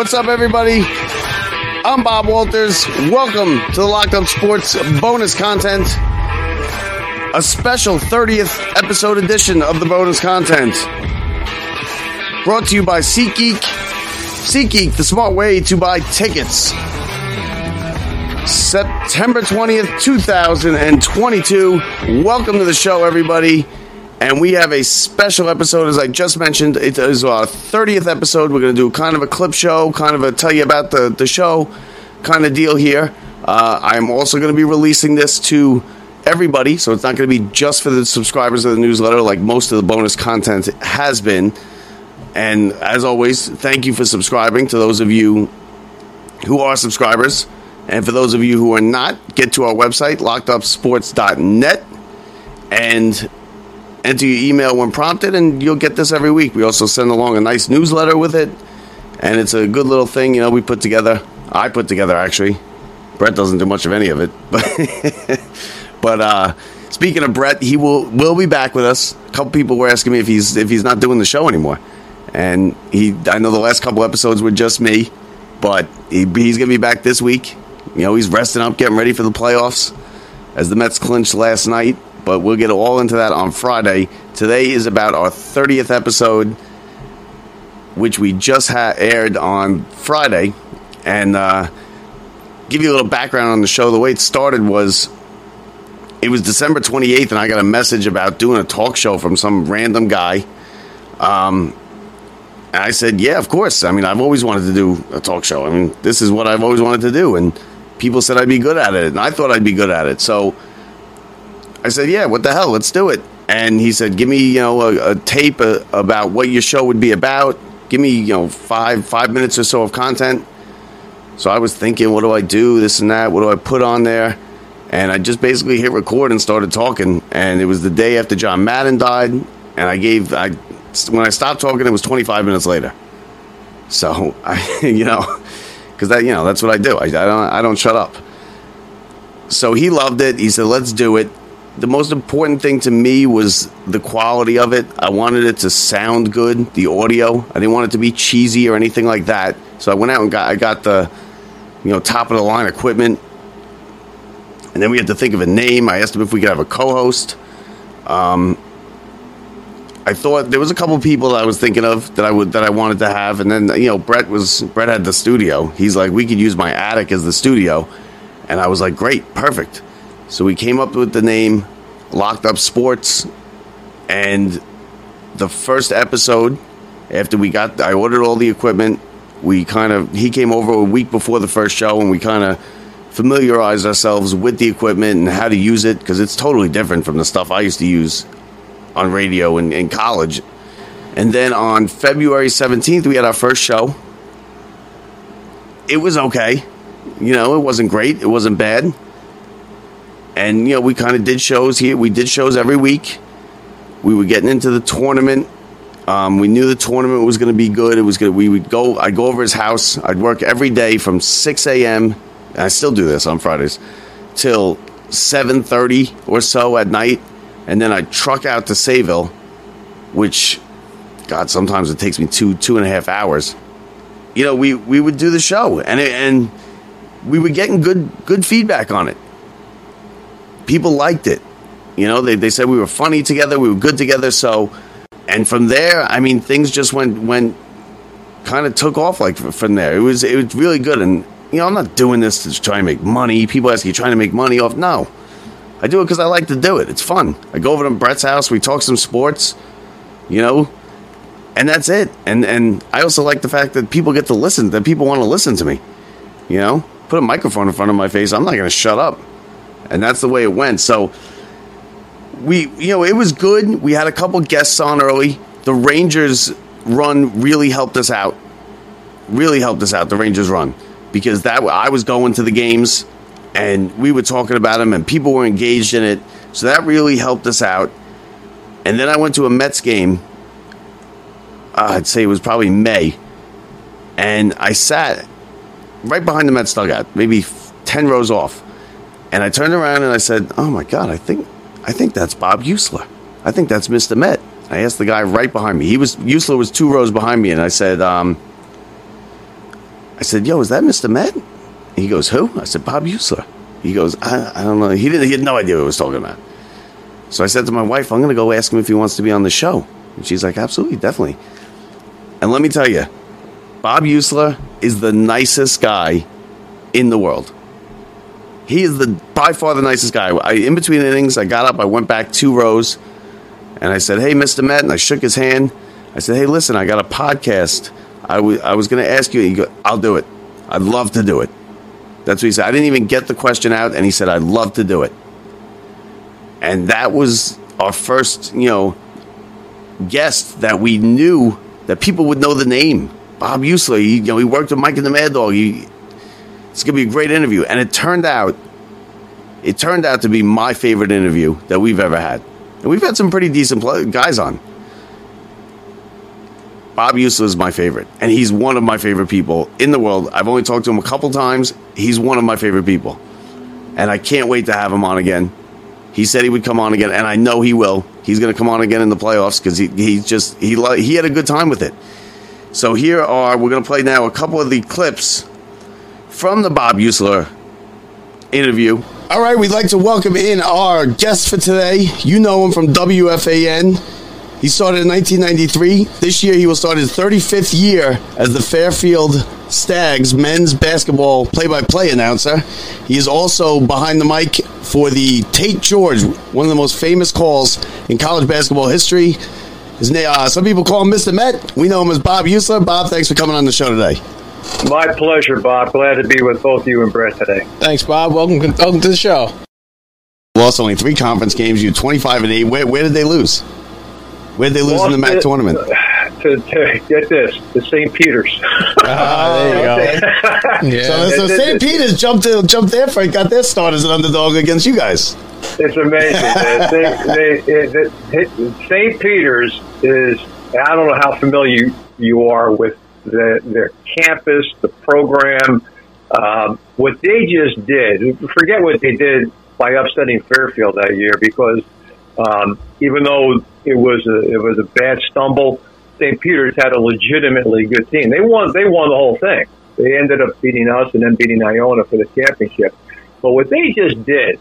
What's up, everybody? I'm Bob Walters. Welcome to the Locked Up Sports bonus content. A special 30th episode edition of the bonus content. Brought to you by SeatGeek. SeatGeek, the smart way to buy tickets. September 20th, 2022. Welcome to the show, everybody. And we have a special episode, as I just mentioned. It is our 30th episode. We're going to do kind of a clip show, kind of a tell you about the, the show kind of deal here. Uh, I'm also going to be releasing this to everybody, so it's not going to be just for the subscribers of the newsletter like most of the bonus content has been. And as always, thank you for subscribing to those of you who are subscribers. And for those of you who are not, get to our website, lockedupsports.net, and enter your email when prompted, and you'll get this every week. We also send along a nice newsletter with it, and it's a good little thing, you know, we put together. I put together, actually. Brett doesn't do much of any of it. But, but uh, speaking of Brett, he will will be back with us. A couple people were asking me if he's if he's not doing the show anymore. And he, I know the last couple episodes were just me, but he, he's going to be back this week. You know, he's resting up, getting ready for the playoffs as the Mets clinched last night but we'll get all into that on Friday. Today is about our 30th episode, which we just ha- aired on Friday. And uh, give you a little background on the show. The way it started was it was December 28th, and I got a message about doing a talk show from some random guy. Um, and I said, Yeah, of course. I mean, I've always wanted to do a talk show. I mean, this is what I've always wanted to do. And people said I'd be good at it, and I thought I'd be good at it. So, I said, "Yeah, what the hell? Let's do it." And he said, "Give me, you know, a, a tape uh, about what your show would be about. Give me, you know, five five minutes or so of content." So I was thinking, what do I do? This and that. What do I put on there? And I just basically hit record and started talking. And it was the day after John Madden died. And I gave, I when I stopped talking, it was 25 minutes later. So I, you know, because that, you know, that's what I do. I, I don't, I don't shut up. So he loved it. He said, "Let's do it." The most important thing to me was the quality of it. I wanted it to sound good, the audio. I didn't want it to be cheesy or anything like that. So I went out and got I got the you know top of the line equipment. And then we had to think of a name. I asked him if we could have a co-host. Um, I thought there was a couple people that I was thinking of that I would that I wanted to have, and then you know Brett was Brett had the studio. He's like, we could use my attic as the studio, and I was like, great, perfect. So we came up with the name Locked Up Sports, and the first episode after we got, I ordered all the equipment. We kind of he came over a week before the first show, and we kind of familiarized ourselves with the equipment and how to use it because it's totally different from the stuff I used to use on radio in, in college. And then on February 17th, we had our first show. It was okay. You know, it wasn't great. It wasn't bad and you know we kind of did shows here. We did shows every week. We were getting into the tournament. Um, we knew the tournament was going to be good. It was good. We would go. I'd go over his house. I'd work every day from six a.m. I still do this on Fridays till seven thirty or so at night, and then I'd truck out to Sayville, which, God, sometimes it takes me two two and a half hours. You know, we we would do the show, and it, and we were getting good good feedback on it people liked it. You know, they, they said we were funny together, we were good together. So, and from there, I mean, things just went went kind of took off like from there. It was it was really good. And you know, I'm not doing this to try and make money. People ask you trying to make money off. No, I do it because I like to do it. It's fun. I go over to Brett's house. We talk some sports. You know, and that's it. And and I also like the fact that people get to listen. That people want to listen to me. You know, put a microphone in front of my face. I'm not going to shut up and that's the way it went. So we, you know, it was good. We had a couple guests on early. The Rangers run really helped us out. Really helped us out. The Rangers run because that I was going to the games and we were talking about them and people were engaged in it. So that really helped us out. And then I went to a Mets game. Uh, I'd say it was probably May, and I sat right behind the Mets dugout, maybe ten rows off. And I turned around and I said, "Oh my God, I think I think that's Bob Heussler. I think that's Mr. Met." I asked the guy right behind me. He was Heussler was two rows behind me, and I said, um, I said, "Yo, is that Mr. Met?" He goes, "Who?" I said, "Bob Heussler." He goes, I, I don't know. He didn't. He had no idea what I was talking about. So I said to my wife, "I'm going to go ask him if he wants to be on the show." And she's like, "Absolutely, definitely." And let me tell you, Bob Heussler is the nicest guy in the world. He is the by far the nicest guy. I, in between innings, I got up, I went back two rows, and I said, "Hey, Mr. Met," and I shook his hand. I said, "Hey, listen, I got a podcast. I, w- I was going to ask you." He go, "I'll do it. I'd love to do it." That's what he said. I didn't even get the question out, and he said, "I'd love to do it." And that was our first, you know, guest that we knew that people would know the name. Bob Heussler. He, you know, he worked with Mike and the Mad Dog. He, it's going to be a great interview. And it turned out, it turned out to be my favorite interview that we've ever had. And we've had some pretty decent guys on. Bob Heussler is my favorite, and he's one of my favorite people in the world. I've only talked to him a couple times. He's one of my favorite people, and I can't wait to have him on again. He said he would come on again, and I know he will. He's going to come on again in the playoffs because he he just he he had a good time with it. So here are we're going to play now a couple of the clips from the Bob Heussler interview. All right, we'd like to welcome in our guest for today. You know him from WFAN. He started in 1993. This year, he will start his 35th year as the Fairfield Stags men's basketball play-by-play announcer. He is also behind the mic for the Tate George, one of the most famous calls in college basketball history. His name, uh, some people call him Mr. Met. We know him as Bob Heussler. Bob, thanks for coming on the show today. My pleasure, Bob. Glad to be with both you and Brett today. Thanks, Bob. Welcome, welcome to the show. Lost only three conference games. You 25 and eight. Where, where did they lose? Where did they lose in the MAAC it, tournament? To, to, get this, the St. Peter's. Ah, there you go. yeah. So, so St. Peter's jumped to, jumped there for got their start as an underdog against you guys. It's amazing. St. Peter's is. I don't know how familiar you, you are with the, their campus, the program. Um, what they just did. Forget what they did by upsetting Fairfield that year because um, even though it was a it was a bad stumble, St. Peter's had a legitimately good team. They won they won the whole thing. They ended up beating us and then beating Iona for the championship. But what they just did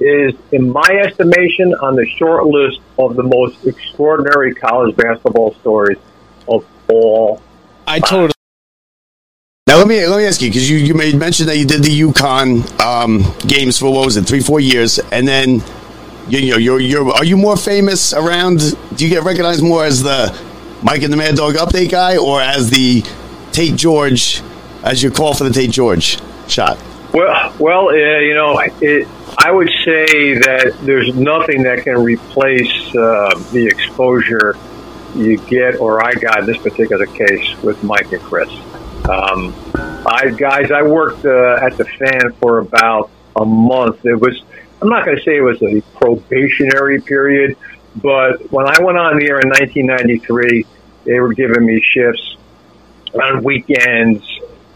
is, in my estimation, on the short list of the most extraordinary college basketball stories of all. I totally. Now let me let me ask you because you, you made mention that you did the UConn um, games for what was it three four years and then you, you know you're you're are you more famous around do you get recognized more as the Mike and the Mad Dog update guy or as the Tate George as your call for the Tate George shot? Well, well, uh, you know, it, I would say that there's nothing that can replace uh, the exposure you get or I got in this particular case with Mike and Chris. Um, I guys, I worked uh, at the fan for about a month. It was I'm not going to say it was a probationary period, but when I went on the air in 1993, they were giving me shifts on weekends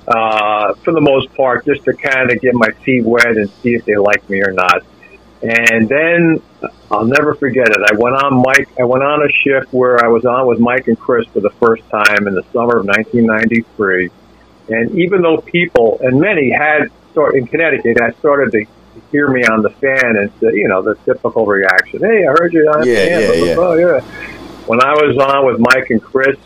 uh, for the most part, just to kind of get my feet wet and see if they like me or not. And then I'll never forget it. I went on Mike. I went on a shift where I was on with Mike and Chris for the first time in the summer of 1993. And even though people and many had started in Connecticut had started to hear me on the fan and say, you know, the typical reaction. Hey, I heard you on yeah, the fan. Yeah, blah, blah, yeah. blah, yeah. When I was on with Mike and Chris,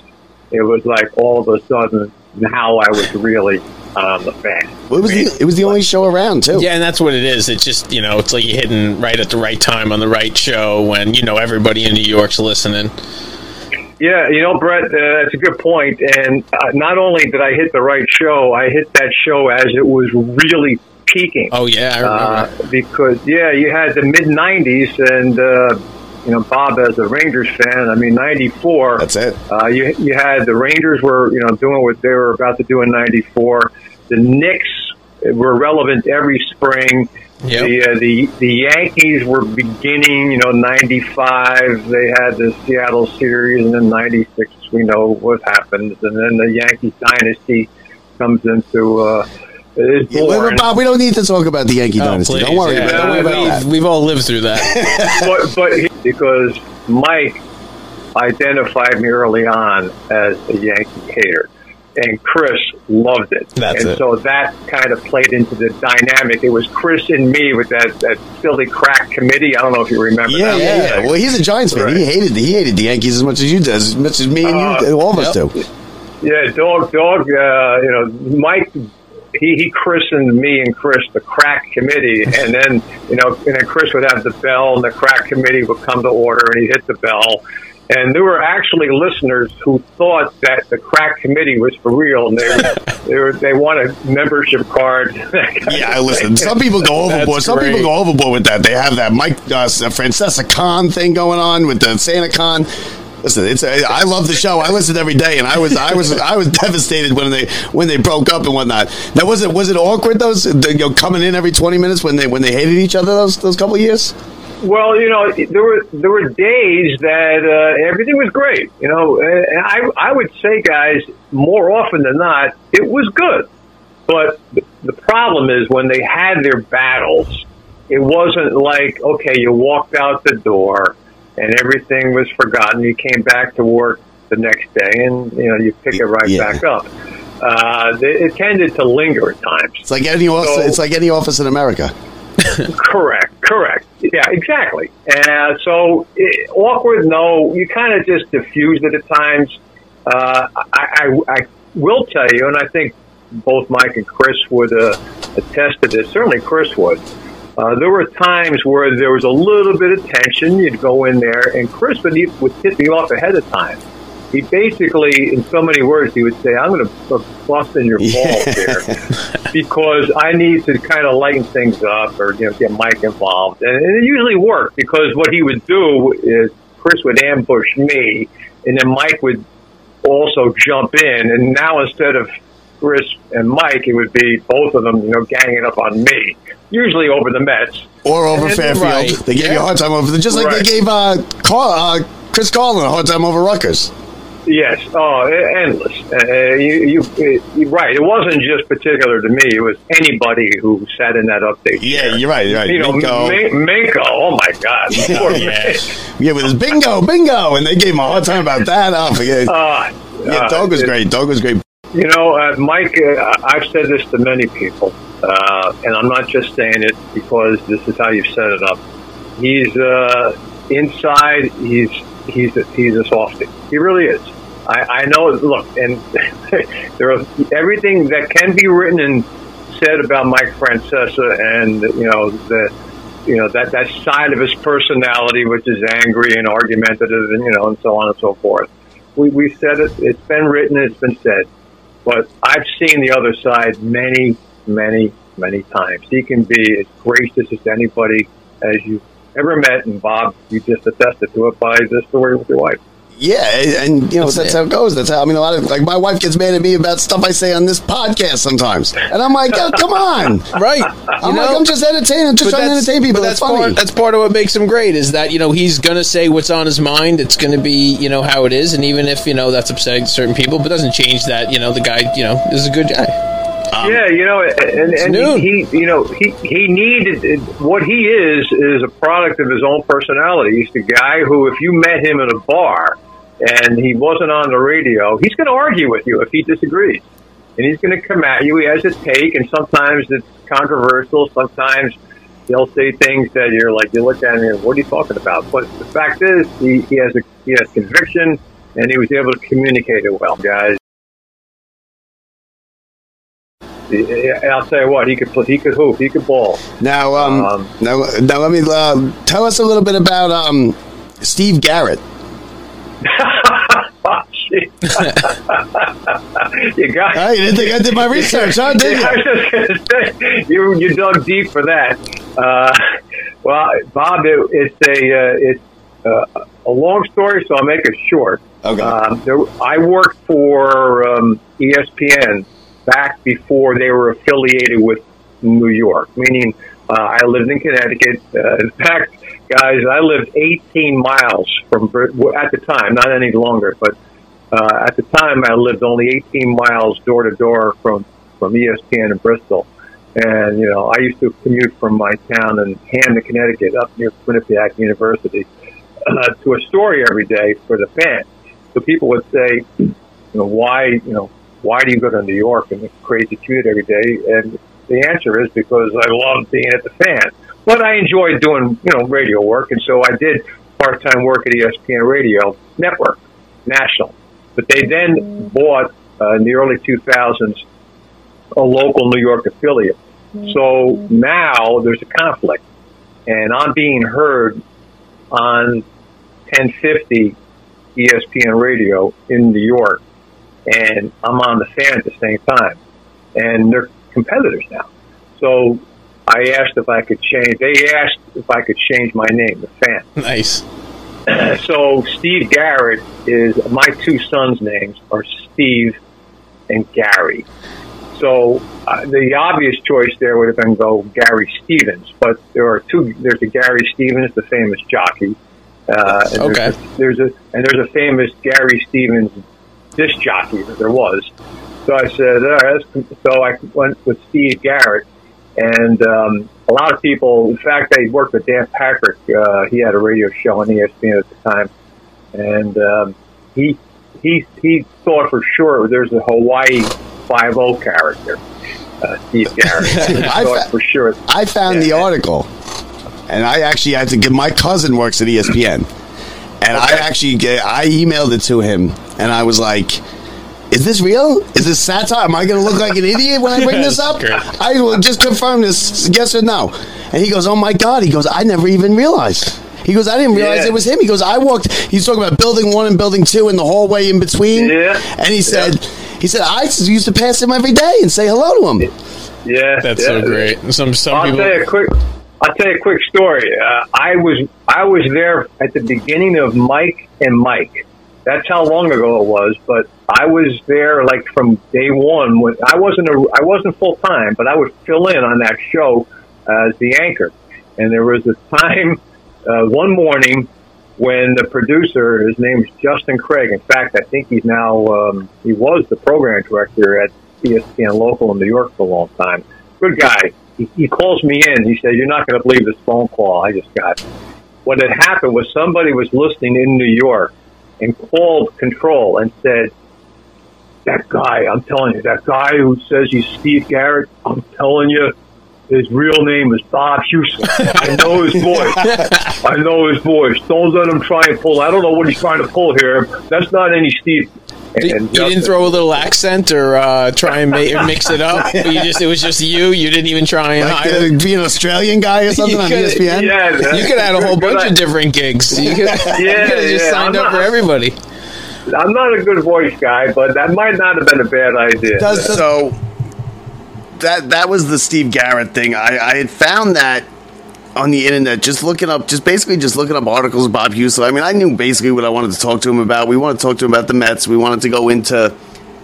it was like all of a sudden now I was really on the fan. Well, it was the, it was the only show around too. Yeah, and that's what it is. It's just you know, it's like you're hitting right at the right time on the right show when you know everybody in New York's listening. Yeah, you know, Brett, uh, that's a good point. And uh, not only did I hit the right show, I hit that show as it was really peaking. Oh yeah, I remember. Uh, because yeah, you had the mid '90s, and uh, you know, Bob as a Rangers fan, I mean, '94. That's it. Uh, you you had the Rangers were you know doing what they were about to do in '94. The Knicks were relevant every spring. Yep. The, uh, the the Yankees were beginning, you know, '95. They had the Seattle series, and then '96. We know what happened, and then the Yankees dynasty comes into. Uh, is Yeah, wait, born. Bob, we don't need to talk about the Yankee Oh, dynasty. please, Don't worry yeah. about, don't worry about we've, that. we've all lived through that. but, but because Mike identified me early on as a Yankee hater. And Chris loved it. That's and it. so that kind of played into the dynamic. It was Chris and me with that, that silly crack committee. I don't know if you remember Yeah, that. yeah, yeah. Well, he's a Giants fan. Right. He hated the, he hated the Yankees as much as you did, as much as me and Uh, you, all of us do. Yeah, dog, dog. Uh, you know, Mike. He, he christened me and Chris the crack committee, and then you know, and then Chris would have the bell, and the crack committee would come to order, and he'd hit the bell. And there were actually listeners who thought that the crack committee was for real, and they were, they were, they wanted membership cards. Yeah, I listen. Some people go overboard. That's Some people go overboard with that. They have that Mike uh, Francesa Con thing going on with the Santa Con. Listen, it's I love the show. I listen every day, and I was I was I was devastated when they when they broke up and whatnot. Now was it was it awkward those you know, coming in every twenty minutes when they when they hated each other those those couple of years? Well, you know, there were there were days that uh, everything was great. You know, and I I would say, guys, more often than not, it was good. But the problem is when they had their battles, it wasn't like okay, you walked out the door and everything was forgotten. You came back to work the next day, and you know you pick it right Yeah. back up. Uh, it, tended to linger at times. It's like any office. So- it's like any office in America. Correct, correct. Yeah, exactly. And so it, awkward, no. You kind of just diffuse it at times. Uh, I, I, I will tell you, and I think both Mike and Chris would uh, attest to this. Certainly, Chris would. Uh, there were times where there was a little bit of tension. You'd go in there, and Chris would, would tip me off ahead of time. He basically, in so many words, he would say, "I'm going to bust in your balls here." because I need to kind of lighten things up or you know get Mike involved, and, and it usually worked because what he would do is Chris would ambush me, and then Mike would also jump in, and now instead of Chris and Mike, it would be both of them, you know, ganging up on me, usually over the Mets. Or over And- Fairfield. right. They gave you a hard time over them, just like Right. they gave uh, Carl, uh, Chris Carlin a hard time over Rutgers. Yes, oh, endless. Uh, you, you, you, right. It wasn't just particular to me. It was anybody who sat in that update. Yeah, chair. you're right. You're right. You know, Minko. Min- Minko. Oh my God. Poor Yeah. Yeah, with his bingo, bingo, and they gave him a hard time about that. Oh, forget. Uh, yeah, uh, dog was it- great. Dog was great. You know, uh, Mike, uh, I've said this to many people, uh, and I'm not just saying it because this is how you've set it up. He's uh, inside. He's he's a, he's a softie. He really is. I, I know. Look, and there are everything that can be written and said about Mike Francesa, and you know the you know that that side of his personality, which is angry and argumentative, and you know, and so on and so forth. We we said it. It's been written. It's been said. But I've seen the other side many, many, many times. He can be as gracious as anybody as you've ever met, and Bob, you just attested to it by the story with your wife. Yeah, and you know That's that's, it. how it goes. That's how I mean. A lot of like my wife gets mad at me about stuff I say on this podcast sometimes, and I'm like, oh, come on. Right. I'm like, I'm just entertaining. I'm just trying to entertain people. But That's, that's funny. part. That's part of what makes him great. Is that you know he's gonna say what's on his mind. It's gonna be you know how it is, and even if you know that's upsetting to certain people, but doesn't change that you know the guy you know is a good guy. Um, yeah, you know, and, and noon. he, he, you know, he he needed what he is is a product of his own personality. He's the guy who, if you met him in a bar and he wasn't on the radio, he's going to argue with you if he disagrees, and he's going to come at you. He has a take, and sometimes it's controversial. Sometimes he'll say things that you're like, you look at him and what are you talking about? But the fact is, he, he has a he has conviction, and he was able to communicate it well, guys. I'll tell you what, he could play, he could hoop, he could ball. now, um, Um, now, now, let me uh, tell us a little bit about um, Steve Garrett. Oh, you got. Oh, you didn't think I did my research, huh? Did I you? was just gonna say you you dug deep for that. Uh, well, Bob, it, it's a uh, it's uh, a long story, so I'll make it short. Okay. Um, there, I worked for um, ESPN back before they were affiliated with New York, meaning uh, I lived in Connecticut. Uh, in fact, guys, I lived 18 miles from at the time, not any longer, but uh, at the time I lived only 18 miles door to door from from ESPN in Bristol. And you know, I used to commute from my town in Hamden, Connecticut, up near Quinnipiac University. uh, to a story every day for the fan. So people would say, you know, why, you know, why do you go to New York and crazy commute every day? And the answer is because I love being at the fan. But I enjoyed doing, you know, radio work, and so I did part-time work at ESPN Radio Network, national. But they then bought uh, in the early 2000s a local New York affiliate. So now there's a conflict, and I'm being heard on 1050 ESPN Radio in New York, and I'm on the fan at the same time, and they're competitors now. So I asked if I could change. They asked if I could change my name, the fan. Nice. so Steve Garrett is my two sons' names are Steve and Gary. So uh, the obvious choice there would have been go Gary Stevens, but there are two. There's a Gary Stevens, the famous jockey. Uh, and Okay. There's a, there's a and there's a famous Gary Stevens disc jockey that there was. So I said, all right, so I went with Steve Garrett, and um, a lot of people. In fact, I worked with Dan Patrick. Uh, he had a radio show on ESPN at the time, and um, he he he thought for sure there's a Hawaii Five O character, uh, Steve Garrett. I thought for sure. I found the article, and I actually had to give. My cousin works at ESPN, and I actually get, I emailed it to him, and I was like. Is this real? Is this satire? Am I going to look like an idiot when I bring this up? Great. I will just confirm this, yes or no. And he goes, "Oh my god!" He goes, "I never even realized." He goes, "I didn't realize Yeah. it was him." He goes, "I walked." He's talking about building one and building two in the hallway in between. Yeah. And he said, "He said I used to pass him every day and say hello to him." Yeah, That's yeah. so great. Some some I'll people. tell you a quick. I'll tell you a quick story. Uh, I was I was there at the beginning of Mike and Mike. That's how long ago it was. But I was there like from day one. When I wasn't a I wasn't full time, but I would fill in on that show as the anchor. And there was a time uh, one morning when the producer, his name is Justin Craig. In fact, I think he's now um, he was the program director at ESPN Local in New York for a long time. Good guy. He, he calls me in. He said, "You're not going to believe this phone call I just got." What had happened was somebody was listening in New York and called control and said, "That guy, I'm telling you, that guy who says he's Steve Garrett, I'm telling you." His real name is Bob Heussler. I know his voice. I know his voice. Don't let him try and pull. I don't know what he's trying to pull here. That's not any Steve. Did- you didn't throw a little accent or uh, try and ma- mix it up. You just it was just you. You didn't even try and Like hide. uh, be an Australian guy or something You on could- ESPN. Yeah, You could add a whole bunch I- of different gigs. You could, you Yeah, could have just yeah, signed I'm up for everybody. I'm not a good voice guy, but that might not have been a bad idea. Does so that that was the Steve Garrett thing. I, I had found that on the internet, just looking up, just basically just looking up articles Bob Heussler. I mean, I knew basically what I wanted to talk to him about. We wanted to talk to him about the Mets. We wanted to go into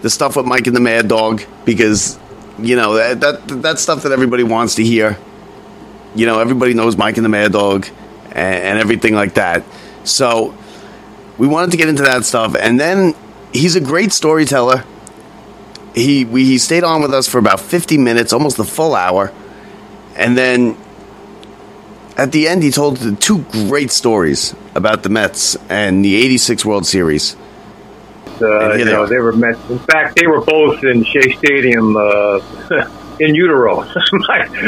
the stuff with Mike and the Mad Dog because you know that that that's stuff that everybody wants to hear. You know, everybody knows Mike and the Mad Dog and, and everything like that. So we wanted to get into that stuff, and then he's a great storyteller he we he stayed on with us for about 50 minutes, almost the full hour, and then at the end he told the two great stories about the Mets and the 86 World Series. uh, you know, they were met. In fact, they were both in Shea Stadium uh, in utero.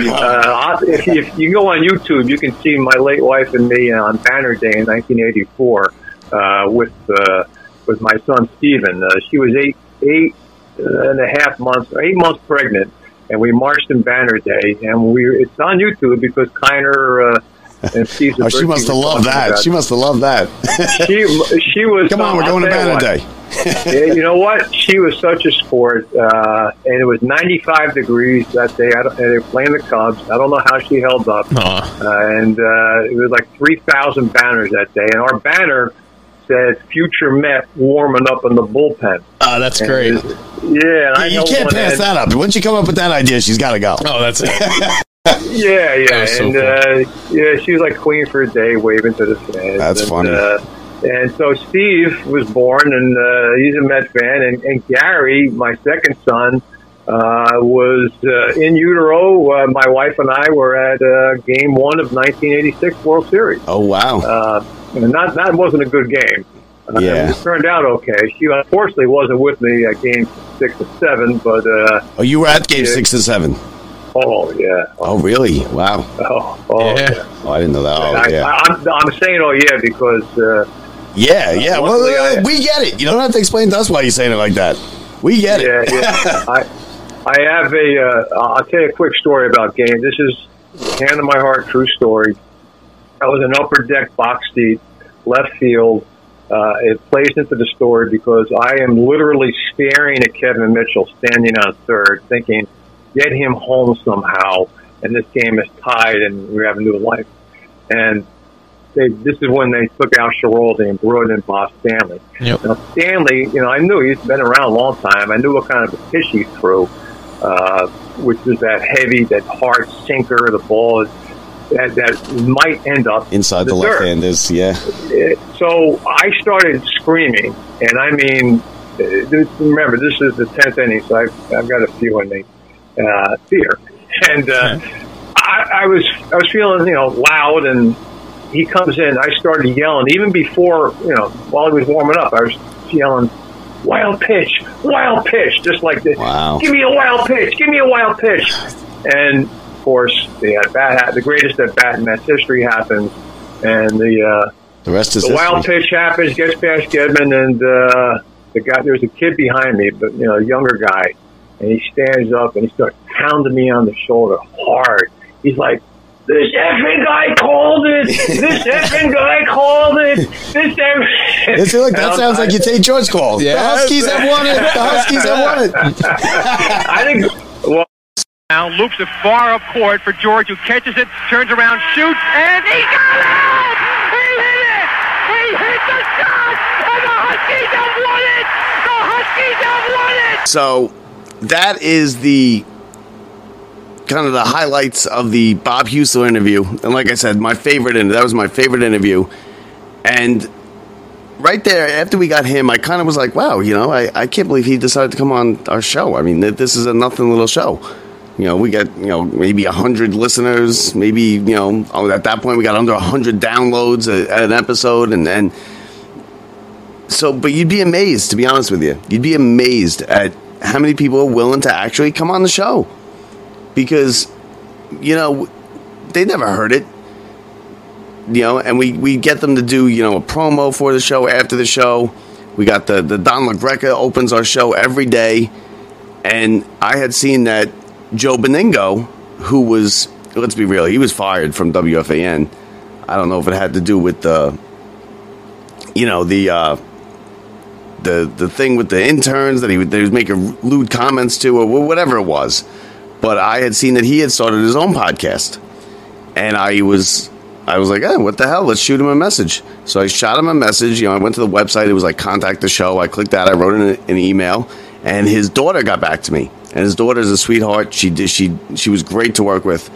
Uh, if, you, if you go on YouTube, you can see my late wife and me on Banner Day in 1984 uh, with uh, with my son Stephen. Uh, she was eight eight and a half months, eight months pregnant, and we marched in Banner Day, and we it's on YouTube because Kiner. Uh, and Steve Oh, she must have loved talking that. She must have loved that. she she was. Come on, we're going to Banner. Day. Yeah, you know what? She was such a sport, uh, and it was 95 degrees that day. I don't, and they were playing the Cubs. I don't know how she held up, Aw. uh, and uh, it was like 3,000 banners that day. And our banner said "Future Met warming up in the bullpen." Oh, that's great. And, yeah, and I you can't pass end. that up. Once you come up with that idea, she's got to go. Oh, that's it. Yeah, yeah, That was so and uh, yeah, she was like queen for a day, waving to the fans. That's and, funny. Uh, and so Steve was born, and uh, he's a Met fan, and, and Gary, my second son, uh, was uh, in utero. Uh, my wife and I were at uh, Game One of 1986 World Series. Oh wow. Uh, and that that wasn't a good game. Uh, Yeah. it turned out okay. She unfortunately wasn't with me at game six and seven, but uh, Oh, you were at game Yeah. six and seven. oh yeah, Oh, really? Wow. oh, oh Yeah. yeah. Oh, I didn't know that. Oh, I, yeah. I, I'm, I'm saying oh yeah because uh, yeah, yeah. Well, uh, I- we get it. You don't have to explain to us why you're saying it like that. We get yeah, it. yeah. I I have a uh, I'll tell you a quick story about game. This is hand on my heart, true story. I was an upper deck box seat, left field. Uh, it plays into the story because I am literally staring at Kevin Mitchell standing on third, thinking, get him home somehow, and this game is tied, and we have a new life. And they, this is when they took out Schiraldi and brought in Bob Stanley. Yep. Now, Stanley, you know, I knew he's been around a long time. I knew what kind of a pitch he threw, uh, which is that heavy, that hard sinker. The ball is, that that might end up Inside the, the left hand is yeah. So I started screaming, and I mean, uh, remember, this is the tenth inning, so I've, I've got a few in me uh, fear, and uh, I, I was I was feeling you know loud, and he comes in. I started yelling even before you know while he was warming up. I was yelling. Wild pitch, wild pitch, just like this. Wow. Give me a wild pitch, give me a wild pitch. And of course, the at bat, the greatest at bat in Mets history happens, and the uh, The rest is the wild pitch happens, gets past Gedman, and uh, the guy. There's a kid behind me, but you know, a younger guy, and he stands up and he starts pounding me on the shoulder hard. He's like, "This effing guy called it. This effing guy called it. This effing." It's like, that sounds like you Tate George call. Yeah. The Huskies have won it. The Huskies have won it. I think. Well, Now loops it far up court for George, who catches it, turns around, shoots, and he got it! He hit it! He hit the shot! And the Huskies have won it! The Huskies have won it! So that is the kind of the highlights of the Bob Heussler interview. And like I said, my favorite and that was my favorite interview. And right there, after we got him, I kind of was like, wow, you know, I, I can't believe he decided to come on our show. I mean, this is a nothing little show. You know, we got, you know, maybe 100 listeners, maybe, you know, oh, at that point we got under 100 downloads a, an episode. And, and so, but you'd be amazed, to be honest with you. You'd be amazed at how many people are willing to actually come on the show. Because, you know, they never heard it you know, and we, we get them to do, you know, a promo for the show after the show. We got the, the Don LaGreca opens our show every day. And I had seen that Joe Benigno, who was, let's be real, he was fired from WFAN. I don't know if it had to do with the, you know, the, uh, the, the thing with the interns that he, that he was making lewd comments to or whatever it was. But I had seen that he had started his own podcast. And I was I was like, oh, what the hell? Let's shoot him a message. So I shot him a message. You know, I went to the website. It was like contact the show. I clicked that. I wrote in an, an email, and his daughter got back to me. And his daughter's a sweetheart. She did. She she was great to work with.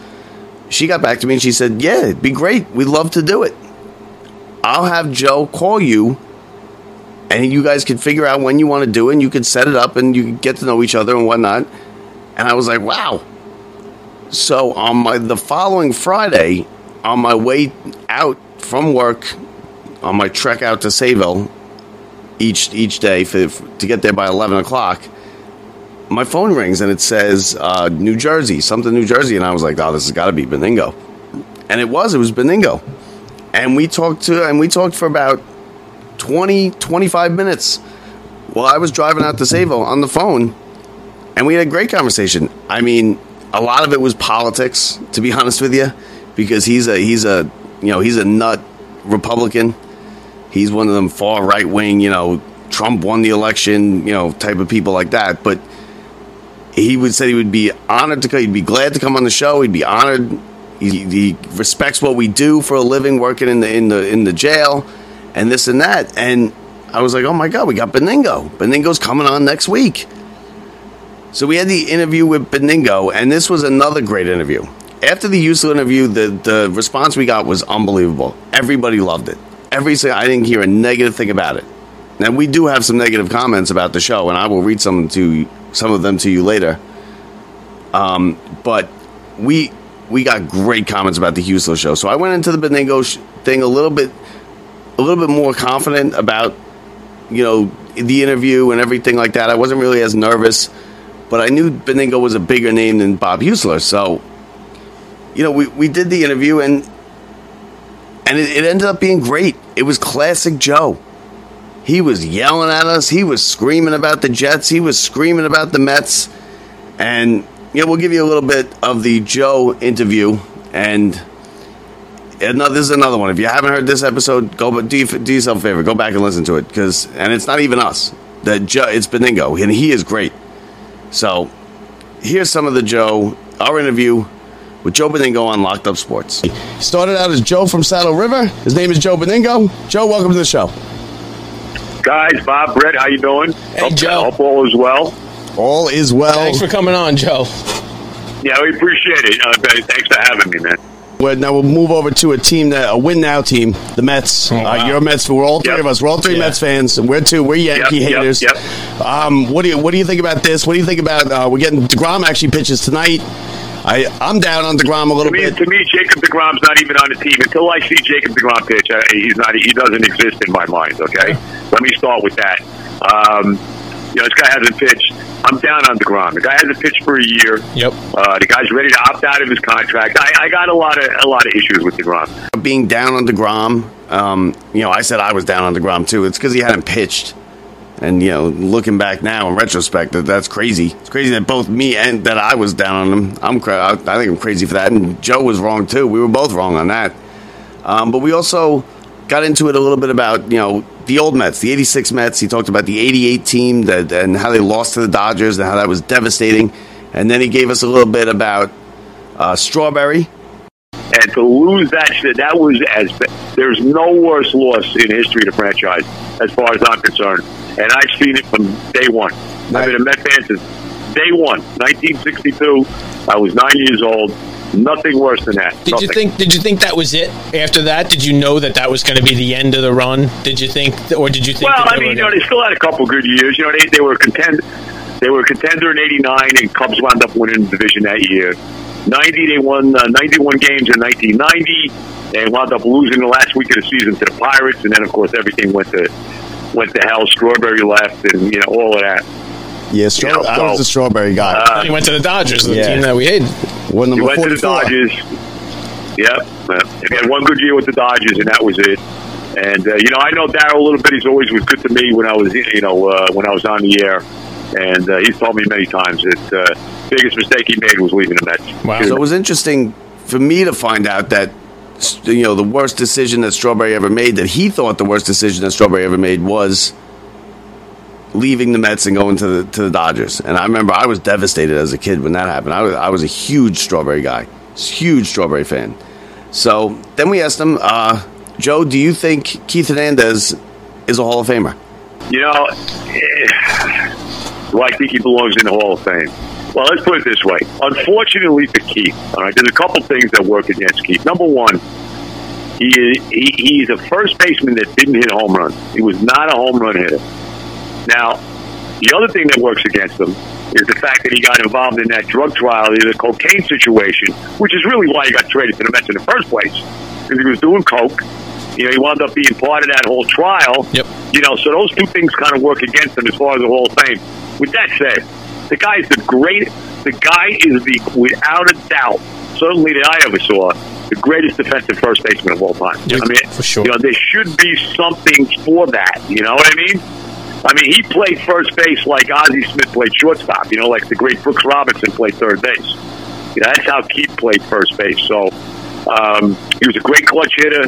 She got back to me and she said, "Yeah, it'd be great. We'd love to do it. I'll have Joe call you, and you guys can figure out when you want to do it. And you can set it up, and you can get to know each other and whatnot." And I was like, "Wow." So on my the following Friday, on my way out from work, on my trek out to Sayville, each each day for, to get there by eleven o'clock, my phone rings and it says uh, New Jersey, something New Jersey, and I was like, "Oh, this has got to be Benigno," and it was. It was Benigno, and we talked to and we talked for about 20, 25 minutes while I was driving out to Sayville on the phone, and we had a great conversation. I mean, a lot of it was politics, to be honest with you, because he's a he's a you know he's a nut Republican. He's one of them far right wing, you know, Trump won the election, you know, type of people like that. But he would say he would be honored to come. He'd be glad to come on the show. He'd be honored. He, he respects what we do for a living, working in the in the in the jail, and this and that. And I was like, oh my god, we got Benigno. Benigno's coming on next week. So we had the interview with Benigno, and this was another great interview. After the Heussler interview, the, the response we got was unbelievable. Everybody loved it. Every I didn't hear a negative thing about it. Now we do have some negative comments about the show, and I will read some to some of them to you later. Um, but we we got great comments about the Heussler show. So I went into the Benigno sh- thing a little bit a little bit more confident about, you know, the interview and everything like that. I wasn't really as nervous, but I knew Benigno was a bigger name than Bob Heussler. So, you know, we, we did the interview and and it, it ended up being great. It was classic Joe. He was yelling at us. He was screaming about the Jets. He was screaming about the Mets. And yeah, we'll give you a little bit of the Joe interview. And another, this is another one. If you haven't heard this episode, go do, you, do yourself a favor, go back and listen to it because, and it's not even us. That Joe, it's Benigno, and he is great. So here's some of the Joe, our interview with Joe Benigno on Locked Up Sports. He started out as Joe from Saddle River. His name is Joe Benigno. Joe, welcome to the show. Guys, Bob, Brett, how you doing? Hey, hope, Joe. Hope all is well. All is well. Thanks for coming on, Joe. Yeah, we appreciate it. Uh, thanks for having me, man. Well, now we'll move over to a team that a win now team, the Mets. Oh, wow. uh, you're a Mets. We're all three Yep. of us. We're all three Yeah. Mets fans. And we're two. We're Yankee Yep, yep, haters. yep. Um, what do you What do you think about this? What do you think about? Uh, we're getting Degrom actually pitches tonight. I I'm down on Degrom a little To me, bit. to me, Jacob Degrom's not even on the team until I see Jacob Degrom pitch. Uh, he's not. He doesn't exist in my mind. Okay, let me start with that. Um, you know, this guy hasn't pitched. I'm down on Degrom. The guy hasn't pitched for a year. Yep. Uh, the guy's ready to opt out of his contract. I, I got a lot of a lot of issues with Degrom. Being down on Degrom, um, you know, I said I was down on Degrom too. It's because he hadn't pitched. And you know, looking back now in retrospect, that that's crazy. It's crazy that both me and that I was down on him. I'm, cra- I, I think I'm crazy for that, and Joe was wrong too. We were both wrong on that. Um, but we also got into it a little bit about you know the old Mets, the '86 Mets. He talked about the '88 team that and how they lost to the Dodgers and how that was devastating. And then he gave us a little bit about uh, Strawberry. and to lose that shit, that was as there's no worse loss in history of the franchise, as far as I'm concerned. And I've seen it from day one. I've been a Met fan since day one, 1962. I was nine years old. Nothing worse than that. Did you think? Did you think that was it? After that, did you know that that was going to be the end of the run? Did you think, or did you think? Well, I mean, you know, they still had a couple good years. You know, they, they were contend, they were a contender in '89, and Cubs wound up winning the division that year. '90, they won uh, 91 games in 1990, and wound up losing the last week of the season to the Pirates, and then of course everything went to went to hell. Strawberry left, and you know all of that. Yeah, straw- Yeah, I was a Strawberry guy. Uh, he went to the Dodgers, the Yeah. team that we hated. One He number went to the Dodgers. Yep. Uh, He had one good year with the Dodgers, and that was it. And uh, you know, I know Darryl a little bit. He's always was good to me when I was, you know, uh, when I was on the air. And uh, he's told me many times that uh, biggest mistake he made was leaving the Mets. Wow. So it was interesting for me to find out that you know the worst decision that Strawberry ever made, that he thought the worst decision that Strawberry ever made was leaving the Mets and going to the to the Dodgers. And I remember I was devastated as a kid when that happened. I was I was a huge Strawberry guy, huge Strawberry fan. So then we asked him, uh, Joe, do you think Keith Hernandez is a Hall of Famer? You know, do I think he belongs in the Hall of Fame? Well, let's put it this way. Unfortunately for Keith, all right, there's a couple things that work against Keith. Number one, he, he he's a first baseman that didn't hit home runs. He was not a home run hitter. Now, the other thing that works against him is the fact that he got involved in that drug trial, the cocaine situation, which is really why he got traded to the Mets in the first place, because he was doing coke. You know, he wound up being part of that whole trial. Yep. You know, so those two things kind of work against him as far as the Hall of Fame. With that said, the guy is the great. The guy is the without a doubt, certainly that I ever saw, the greatest defensive first baseman of all time. Yeah, I mean, for sure. You know, there should be something for that. You know what I mean? I mean, he played first base like Ozzie Smith played shortstop. You know, like the great Brooks Robinson played third base. You know, that's how Keith played first base. So um, he was a great clutch hitter.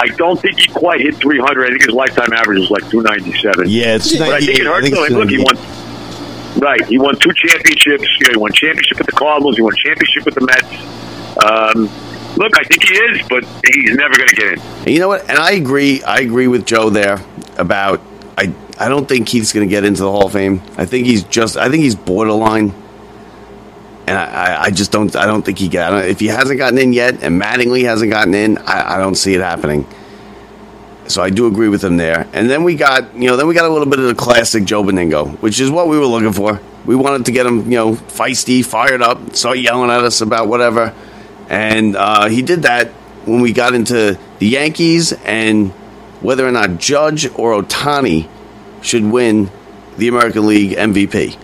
I don't think he quite hit 300. I think his lifetime average was like 297. Yeah, it's But I think it think though. it's Look, he 98. won. Right, he won two championships. You know, he won championship with the Cardinals. He won championship with the Mets. Um, look, I think he is, but he's never going to get in. You know what? And I agree. I agree with Joe there about. I I don't think Keith's going to get into the Hall of Fame. I think he's just. I think he's borderline. And I, I, just don't. I don't think he got. If he hasn't gotten in yet, and Mattingly hasn't gotten in, I, I don't see it happening. So I do agree with him there. And then we got, you know, then we got a little bit of the classic Joe Benigno, which is what we were looking for. We wanted to get him, you know, feisty, fired up, start yelling at us about whatever. And uh, he did that when we got into the Yankees and whether or not Judge or Ohtani should win the American League MVP.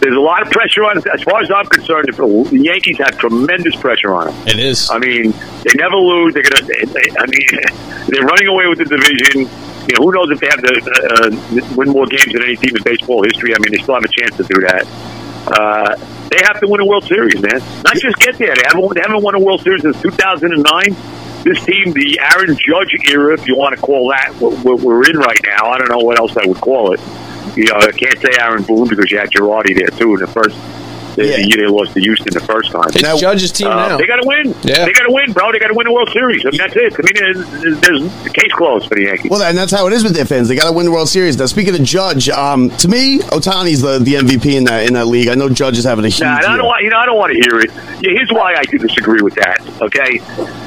There's a lot of pressure on. As far as I'm concerned, the Yankees have tremendous pressure on them. It is. I mean, they never lose. They're gonna. They, they, I mean, they're running away with the division. You know, who knows if they have to uh, win more games than any team in baseball history? I mean, they still have a chance to do that. Uh, they have to win a World Series, man. Not just get there. They haven't, they haven't won a World Series since 2009. This team, the Aaron Judge era, if you want to call that what we're in right now, I don't know what else I would call it. You know, I can't say Aaron Boone because you had Girardi there too in the first the, yeah. the year they lost to Houston the first time. It's now, Judge's team uh, now. They got to win. Yeah. They got to win, bro. They got to win the World Series. I mean, that's it. I mean, there's, the case closed for the Yankees. Well, and that's how it is with their fans. They got to win the World Series. Now, speaking of Judge, um, to me, Ohtani's the, the MVP in that in that league. I know Judge is having a huge. Nah, I don't want, you know, I don't want to hear it. Yeah, here's why I disagree with that. Okay,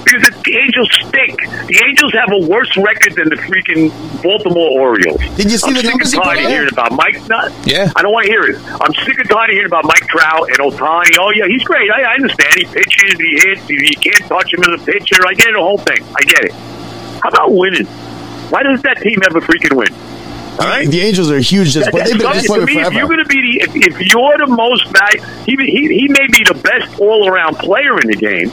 because the Angels stink. The Angels have a worse record than the freaking Baltimore Orioles. Did you see I'm the sick numbers? and tired of hearing about Mike. Not, yeah, I don't want to hear it. I'm sick and tired of hearing about Mike Trout and Ohtani oh yeah, he's great. I, I understand. He pitches, he hits, you can't touch him as a pitcher. I get the whole thing. I get it. How about winning? Why does that team ever freaking win? All right? The Angels are huge. Just, that, they've been to me, if you're going to be the, if, if you're the most valuable, he, he, he may be the best all around player in the game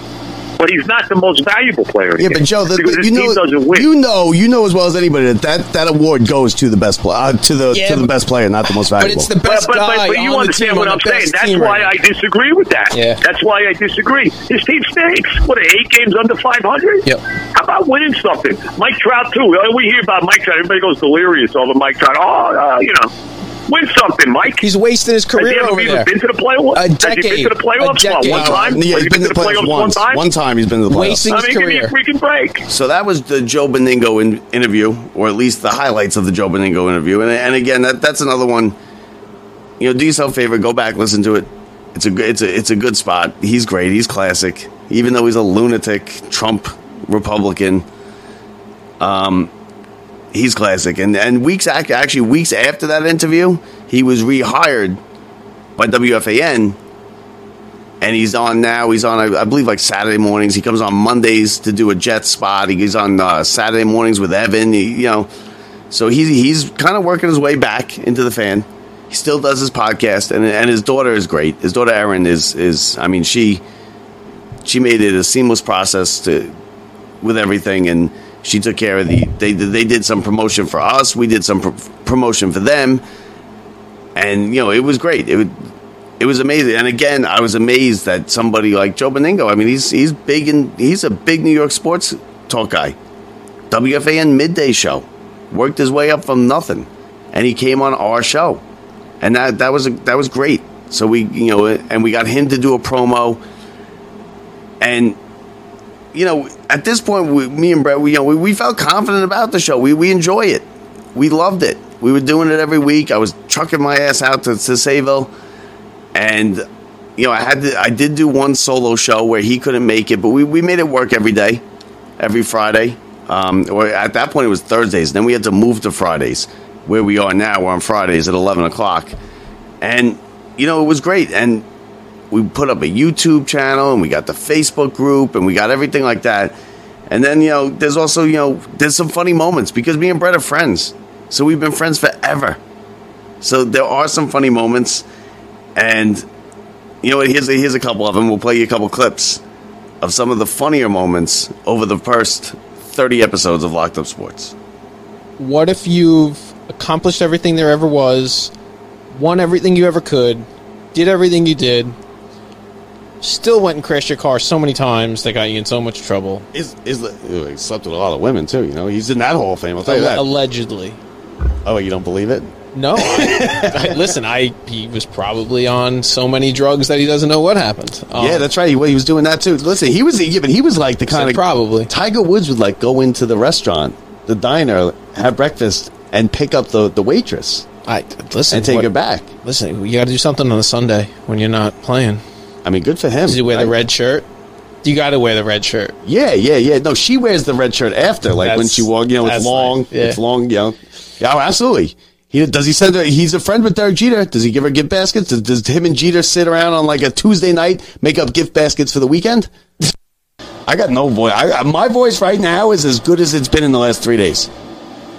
but he's not the most valuable player. Yeah, but Joe, the, the, you know, you know, you know as well as anybody that that, that award goes to the best player, uh, to the yeah, to the best player, not the most valuable. But it's the best but, but, but, but you understand what I'm saying? That's why right I disagree with that. Yeah. that's why I disagree. His team stinks. What eight games under 500? Yep. How about winning something? Mike Trout too. We hear about Mike Trout. Everybody goes delirious over Mike Trout. Oh, uh, you know Win something, Mike. He's wasting his career Has he ever there. been to the playoffs? A decade. Has he been to the playoffs? A decade. One time? Yeah, he's been, to the playoffs, once. One time? one time he's been to the playoffs. Wasting I his career. give me a freaking break. So that was the Joe Benigno in, interview, or at least the highlights of the Joe Benigno interview. And, and again, that, that's another one. You know, do yourself a favor, go back, listen to it. It's a it's a it's a good spot. He's great. He's classic, even though he's a lunatic Trump Republican. Um, he's classic. And and weeks actually weeks after that interview, he was rehired by WFAN, and he's on now. He's on I believe like Saturday mornings. He comes on Mondays to do a Jet spot. He's on uh, Saturday mornings with Evan. He, you know, so he's he's kind of working his way back into the fan. He still does his podcast, and and his daughter is great. His daughter Erin is is I mean she she made it a seamless process to with everything and she took care of the they they did some promotion for us we did some promotion for them. And you know it was great. It it was amazing. And again I was amazed that somebody like Joe Benigno. I mean he's he's big and he's a big New York sports talk guy. WFAN midday show. Worked his way up from nothing. And he came on our show. And that that was a, that was great. So we you know and we got him to do a promo. And you know, at this point, we, me and Brett, we, you know, we, we, felt confident about the show. We, we enjoy it. We loved it. We were doing it every week. I was trucking my ass out to, to Sayville. And, you know, I had to, I did do one solo show where he couldn't make it, but we, we made it work every day, every Friday. Um, or at that point, it was Thursdays. Then we had to move to Fridays, where we are now. We're on Fridays at 11 o'clock. And, you know, it was great. And we put up a YouTube channel and we got the Facebook group and we got everything like that. And then, you know, there's also, you know, there's some funny moments because me and Brett are friends. So we've been friends forever. So there are some funny moments. And, you know, here's a, here's a couple of them. We'll play you a couple clips of some of the funnier moments over the first 30 episodes of Locked Up Sports. What if you've accomplished everything there ever was, won everything you ever could, did everything you did, Still went and crashed your car so many times that got you in so much trouble. Is is he slept with a lot of women too? You know, he's in that Hall of Fame. I'll tell you that. Allegedly. Oh, you don't believe it? No. I, I, listen, I he was probably on so many drugs that he doesn't know what happened. Um, yeah, that's right. He, he was doing that too. Listen, he was even he was like the kind of probably Tiger Woods would like go into the restaurant, the diner, have breakfast, and pick up the the waitress. I listen and take what, her back. Listen, you got to do something on a Sunday when you're not playing. I mean, good for him. Does he wear the red shirt? You got to wear the red shirt. Yeah, yeah, yeah. No, she wears the red shirt after, like that's, when she walks. You know, it's long. Nice. Yeah. It's long. You know. Yeah, oh, absolutely. He does. He send her. He's a friend with Derek Jeter. Does he give her gift baskets? Does, does him and Jeter sit around on like a Tuesday night, make up gift baskets for the weekend? I got no voice. I, my voice right now is as good as it's been in the last three days.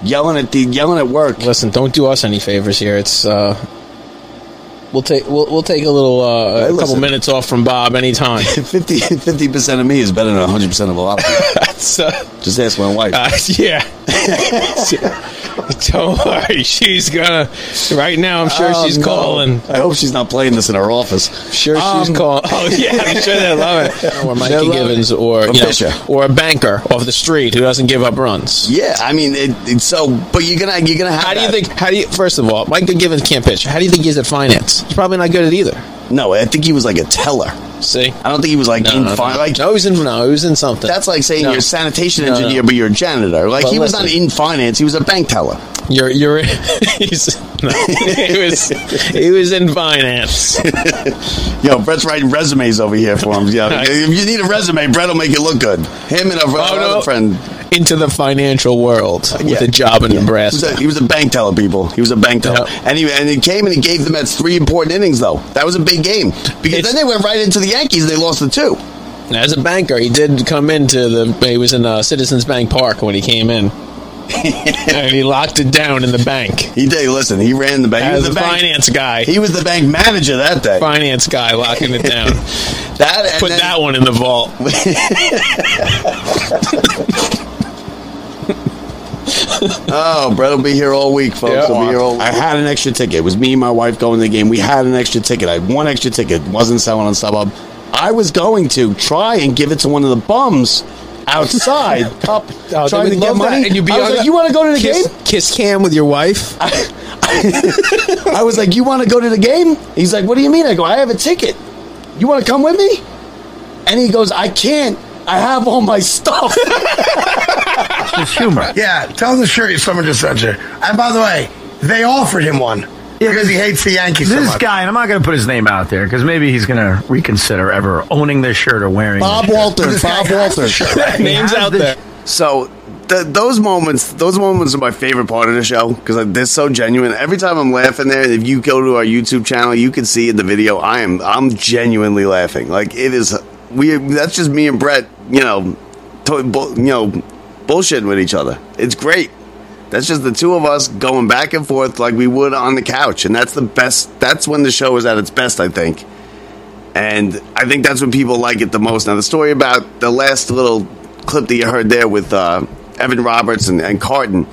yelling at the yelling at work. Listen, don't do us any favors here. It's uh, we'll take we'll, we'll take a little uh, a couple minutes off from Bob anytime. 50 percent of me is better than hundred percent of a lot of people. That's, uh, Just ask my wife. uh, yeah. don't worry, she's gonna. Right now, I'm sure Oh, she's no. calling. I hope she's not playing this in her office. Sure, she's Um, calling. Oh yeah, I'm sure they love it. Or Mikey Givens, it. or Or you know, or a banker off the street who doesn't give up runs. Yeah, I mean, it, it's so. But you're gonna you're gonna have. How do you that. think? How do you? First of all, Mike Givens can't pitch. How do you think he's at finance? He's probably not good at either. No, I think he was like a teller. See, I don't think he was like in fi- like no, he's in no, he's in something. That's like saying No. you're a sanitation No, no. engineer, but you're a janitor. Like But he was not in finance; he was a bank teller. You're you're he's no, he was he was in finance. Yo, Brett's writing resumes over here for him. Yeah, if you need a resume, Brett will make it look good. Him and a Oh, no. friend. Into the financial world with Yeah. a job in He was, Nebraska. a, he was a bank teller, people. He was a bank teller, Yeah. and he and he came and he gave the Mets three important innings. Though that was a big game because It's- then they went right into the Yankees. They lost the two. As a banker, he did come into the. He was in uh, Citizens Bank Park when he came in, and he locked it down in the bank. He did. Listen, he ran the bank. He was a the bank. finance guy, He was the bank manager that day. finance guy locking it down. That and Put then- that one in the vault. Oh, Brett will be here all week, folks. Yeah. He'll be here all week. I had an extra ticket. It was me and my wife going to the game. We had an extra ticket. I had one extra ticket. Wasn't selling on StubHub. I was going to try and give it to one of the bums outside, up, Oh, uh, trying they to get love that. money. And you'd be I was like, "You want to go to the kiss, game?" kiss cam with your wife. I was like, "You want to go to the game?" He's like, "What do you mean?" I go, "I have a ticket. You want to come with me?" And he goes, "I can't. I have all my stuff." It's humor. Yeah, tell the shirt someone just sent you. And by the way, they offered him one because he hates the Yankees so This much. guy, and I'm not going to put his name out there because maybe he's going to reconsider ever owning this shirt or wearing. Bob this shirt. This Bob has the Walter. Names out this- there. So th- those moments, those moments are my favorite part of the show because they're so genuine. Every time I'm laughing there, if you go to our YouTube channel, you can see in the video I am I'm genuinely laughing. Like it is, we that's just me and Brett, you know, to, bu- you know, bullshitting with each other. It's great. That's just the two of us going back and forth like we would on the couch, and that's the best. That's when the show is at its best, I think. And I think that's when people like it the most. Now, the story about the last little clip that you heard there with uh, Evan Roberts and, and Carton,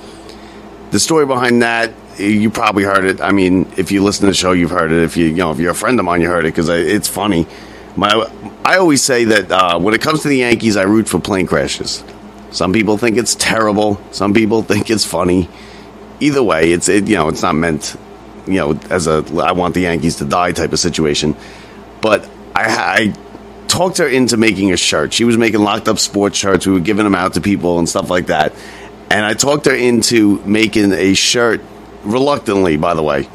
the story behind that, you probably heard it. I mean, if you listen to the show, you've heard it. If you, you know, if you're a friend of mine, you heard it because it's funny. My, I always say that uh, when it comes to the Yankees, I root for plane crashes. Some people think it's terrible. Some people think it's funny. Either way, it's it, you know it's not meant you know as a I want the Yankees to die type of situation. But I, I talked her into making a shirt. She was making locked up sports shirts. We were giving them out to people and stuff like that. And I talked her into making a shirt, reluctantly, by the way,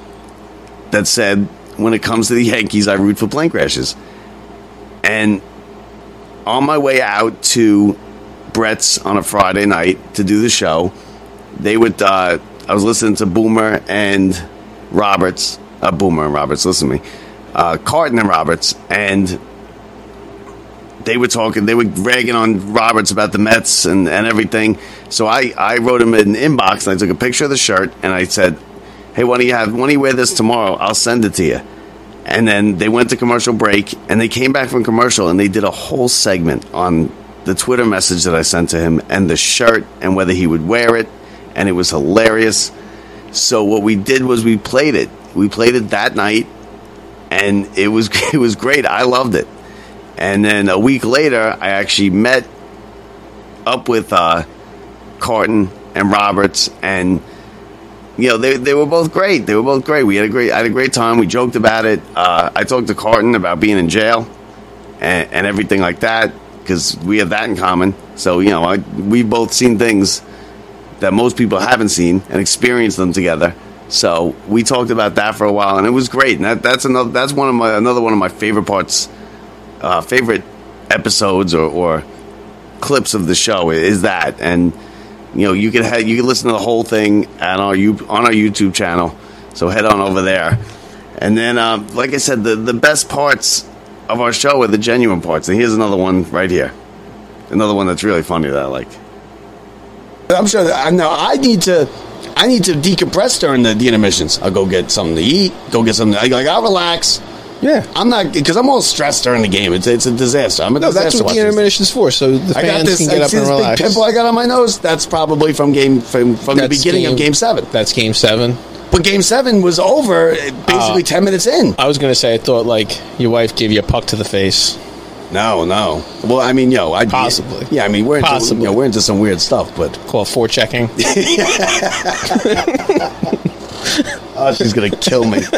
that said, "When it comes to the Yankees, I root for plane crashes." And on my way out to Brett's on a Friday night to do the show, they would. Uh, I was listening to Boomer and Roberts. Uh, Boomer and Roberts. Listen to me. Uh, Carton and Roberts, and they were talking. They were ragging on Roberts about the Mets and, and everything. So I, I wrote him an inbox and I took a picture of the shirt and I said, "Hey, why don't you have? Why don't you wear this tomorrow? I'll send it to you." And then they went to commercial break and they came back from commercial and they did a whole segment on the Twitter message that I sent to him and the shirt and whether he would wear it. And it was hilarious. So what we did was we played it. We played it that night and it was it was great. I loved it. And then a week later, I actually met up with uh, Carton and Roberts and you know, they, they were both great. They were both great. We had a great I had a great time. We joked about it. Uh, I talked to Carton about being in jail and, and everything like that because we have that in common. So you know, I, we've both seen things that most people haven't seen and experienced them together. So we talked about that for a while, and it was great. And that, that's another that's one of my another one of my favorite parts, uh, favorite episodes or, or clips of the show is that and you know you can have, you can listen to the whole thing on our you on our YouTube channel. So head on over there, and then uh, like I said, the the best parts of our show are the genuine parts. And here's another one right here, another one that's really funny that I like. I'm sure. That, I know I need to I need to decompress during the, the intermissions. I'll go get something to eat, go get something. I, like I'll relax. Yeah. I'm not because I'm all stressed during the game. It's it's a disaster. I'm a No, that's disaster what the watcher. intermission's for, so the I got fans this. can get I up see and this relax. big pimple I got on my nose. That's probably from game from, from the That's beginning of game seven. That's game seven. But game seven was over basically Uh, ten minutes in. I was gonna say I thought like your wife gave you a puck to the face. No, no. Well, I mean, yo, I Possibly. Yeah, I mean, we're into, Possibly. You know, we're into some weird stuff, but Call it forechecking. oh, she's gonna kill me.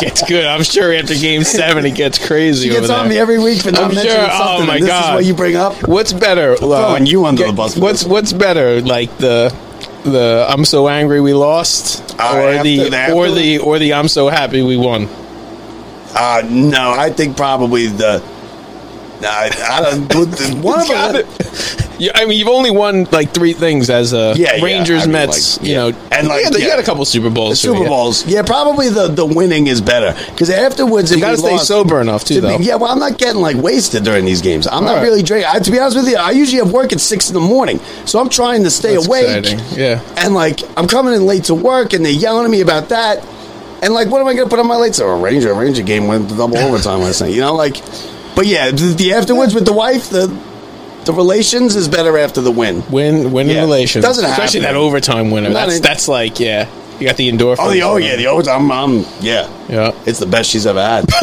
gets good. I'm sure after game seven it gets crazy. She gets on there. me every week for not I'm mentioning sure. something. Oh my god! is what you bring up. What's better? throwing you under the bus What's. What's better? Like the the I'm so angry we lost, or the after- or the or the I'm so happy we won. Uh, no, I think probably the. I, I don't. One of them. Yeah, I mean, you've only won like three things as a Yeah, yeah. Rangers, I mean, Mets. like, you yeah. know, And, like, yeah, you yeah. got a couple Super Bowls. Super yeah. Bowls, yeah, probably the, the winning is better because afterwards, if You got to stay lost- sober enough too, to be- though. yeah, well, I'm not getting like wasted during these games. I'm not Right. really drinking. I, to be honest with you, I usually have work at six in the morning, so I'm trying to stay That's awake. exciting. Yeah. and like I'm coming in late to work, and they're yelling at me about that. And like, what am I going to put on my lights? Oh, a Ranger, a Ranger game went double overtime last night. You know, like, but yeah, the, the afterwards with the wife, the the relations is better after the win. Win, win in Yeah. relations. Doesn't especially happen. that overtime winner. That's in- that's like yeah, you got the endorphins. Oh, the, oh yeah, the overtime. I'm, yeah, yeah. it's the best she's ever had.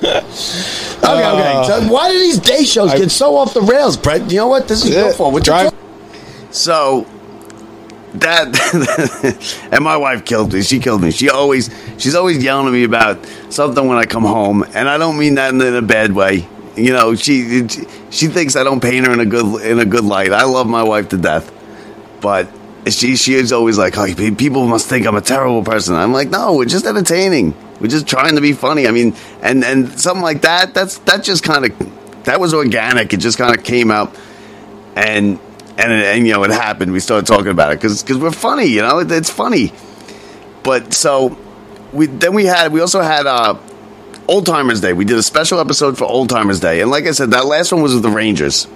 okay, okay. So why do these day shows Uh, I- get so off the rails, Brett? You know what? This is your fault. What drive- So that and my wife killed me. She killed me. She always she's always yelling at me about something when I come home, and I don't mean that in a bad way. You know, she she thinks I don't paint her in a good in a good light. I love my wife to death, but she she is always like, "Oh, people must think I'm a terrible person." I'm like, "No, we're just entertaining. We're just trying to be funny." I mean, and and something like that. That's that just kind of that was organic. It just kind of came out, and and and you know it happened. We started talking about it because we're funny. You know, it, it's funny. But so we then we had we also had uh Old Timers Day. We did a special episode for Old Timers Day, and like I said, that last one was with the Rangers.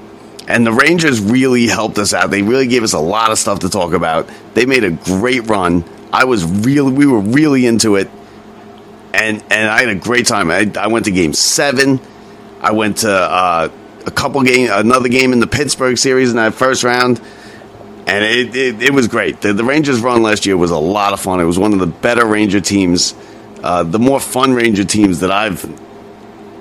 And the Rangers really helped us out. They really gave us a lot of stuff to talk about. They made a great run. I was really, we were really into it, and and I had a great time. I, I went to Game Seven. I went to uh, a couple game, another game in the Pittsburgh series in that first round, and it it, it was great. The, the Rangers run last year was a lot of fun. It was one of the better Ranger teams, uh, the more fun Ranger teams that I've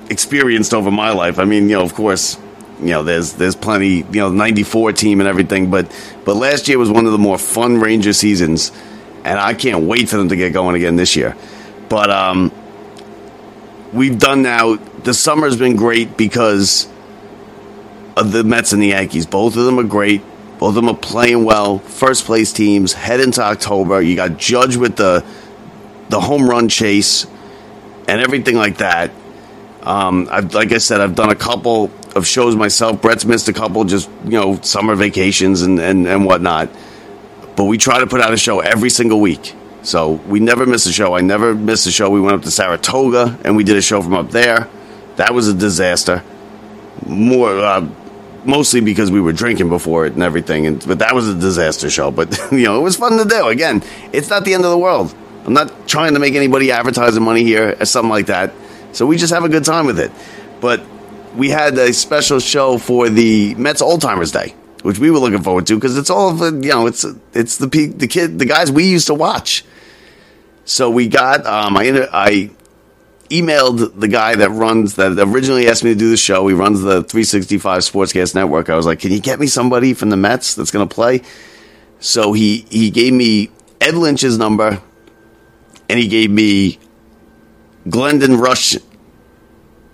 experienced over my life. I mean, you know, of course, you know, there's there's plenty, you know, '94 team and everything, but but last year was one of the more fun Ranger seasons, and I can't wait for them to get going again this year. But um, we've done now. The summer's been great because the Mets and the Yankees. Both of them are great. Both of them are playing well. First place teams head into October. You got Judge with the the home run chase and everything like that. Um, I've, like I said, I've done a couple of shows myself. Brett's missed a couple, just you know, summer vacations and, and, and whatnot. But we try to put out a show every single week, so we never miss a show. I never missed a show. We went up to Saratoga and we did a show from up there. That was a disaster. More, uh, mostly because we were drinking before it and everything. And but that was a disaster show. But you know, it was fun to do. Again, it's not the end of the world. I'm not trying to make anybody advertising money here or something like that. So we just have a good time with it. But we had a special show for the Mets Old Timers Day, which we were looking forward to because it's all of the, you know it's it's the the kid the guys we used to watch. So we got um, I I emailed the guy that runs that originally asked me to do the show. He runs the 365 Sportscast Network. I was like, "Can you get me somebody from the Mets that's going to play?" So he he gave me Ed Lynch's number, and he gave me Glendon Rusch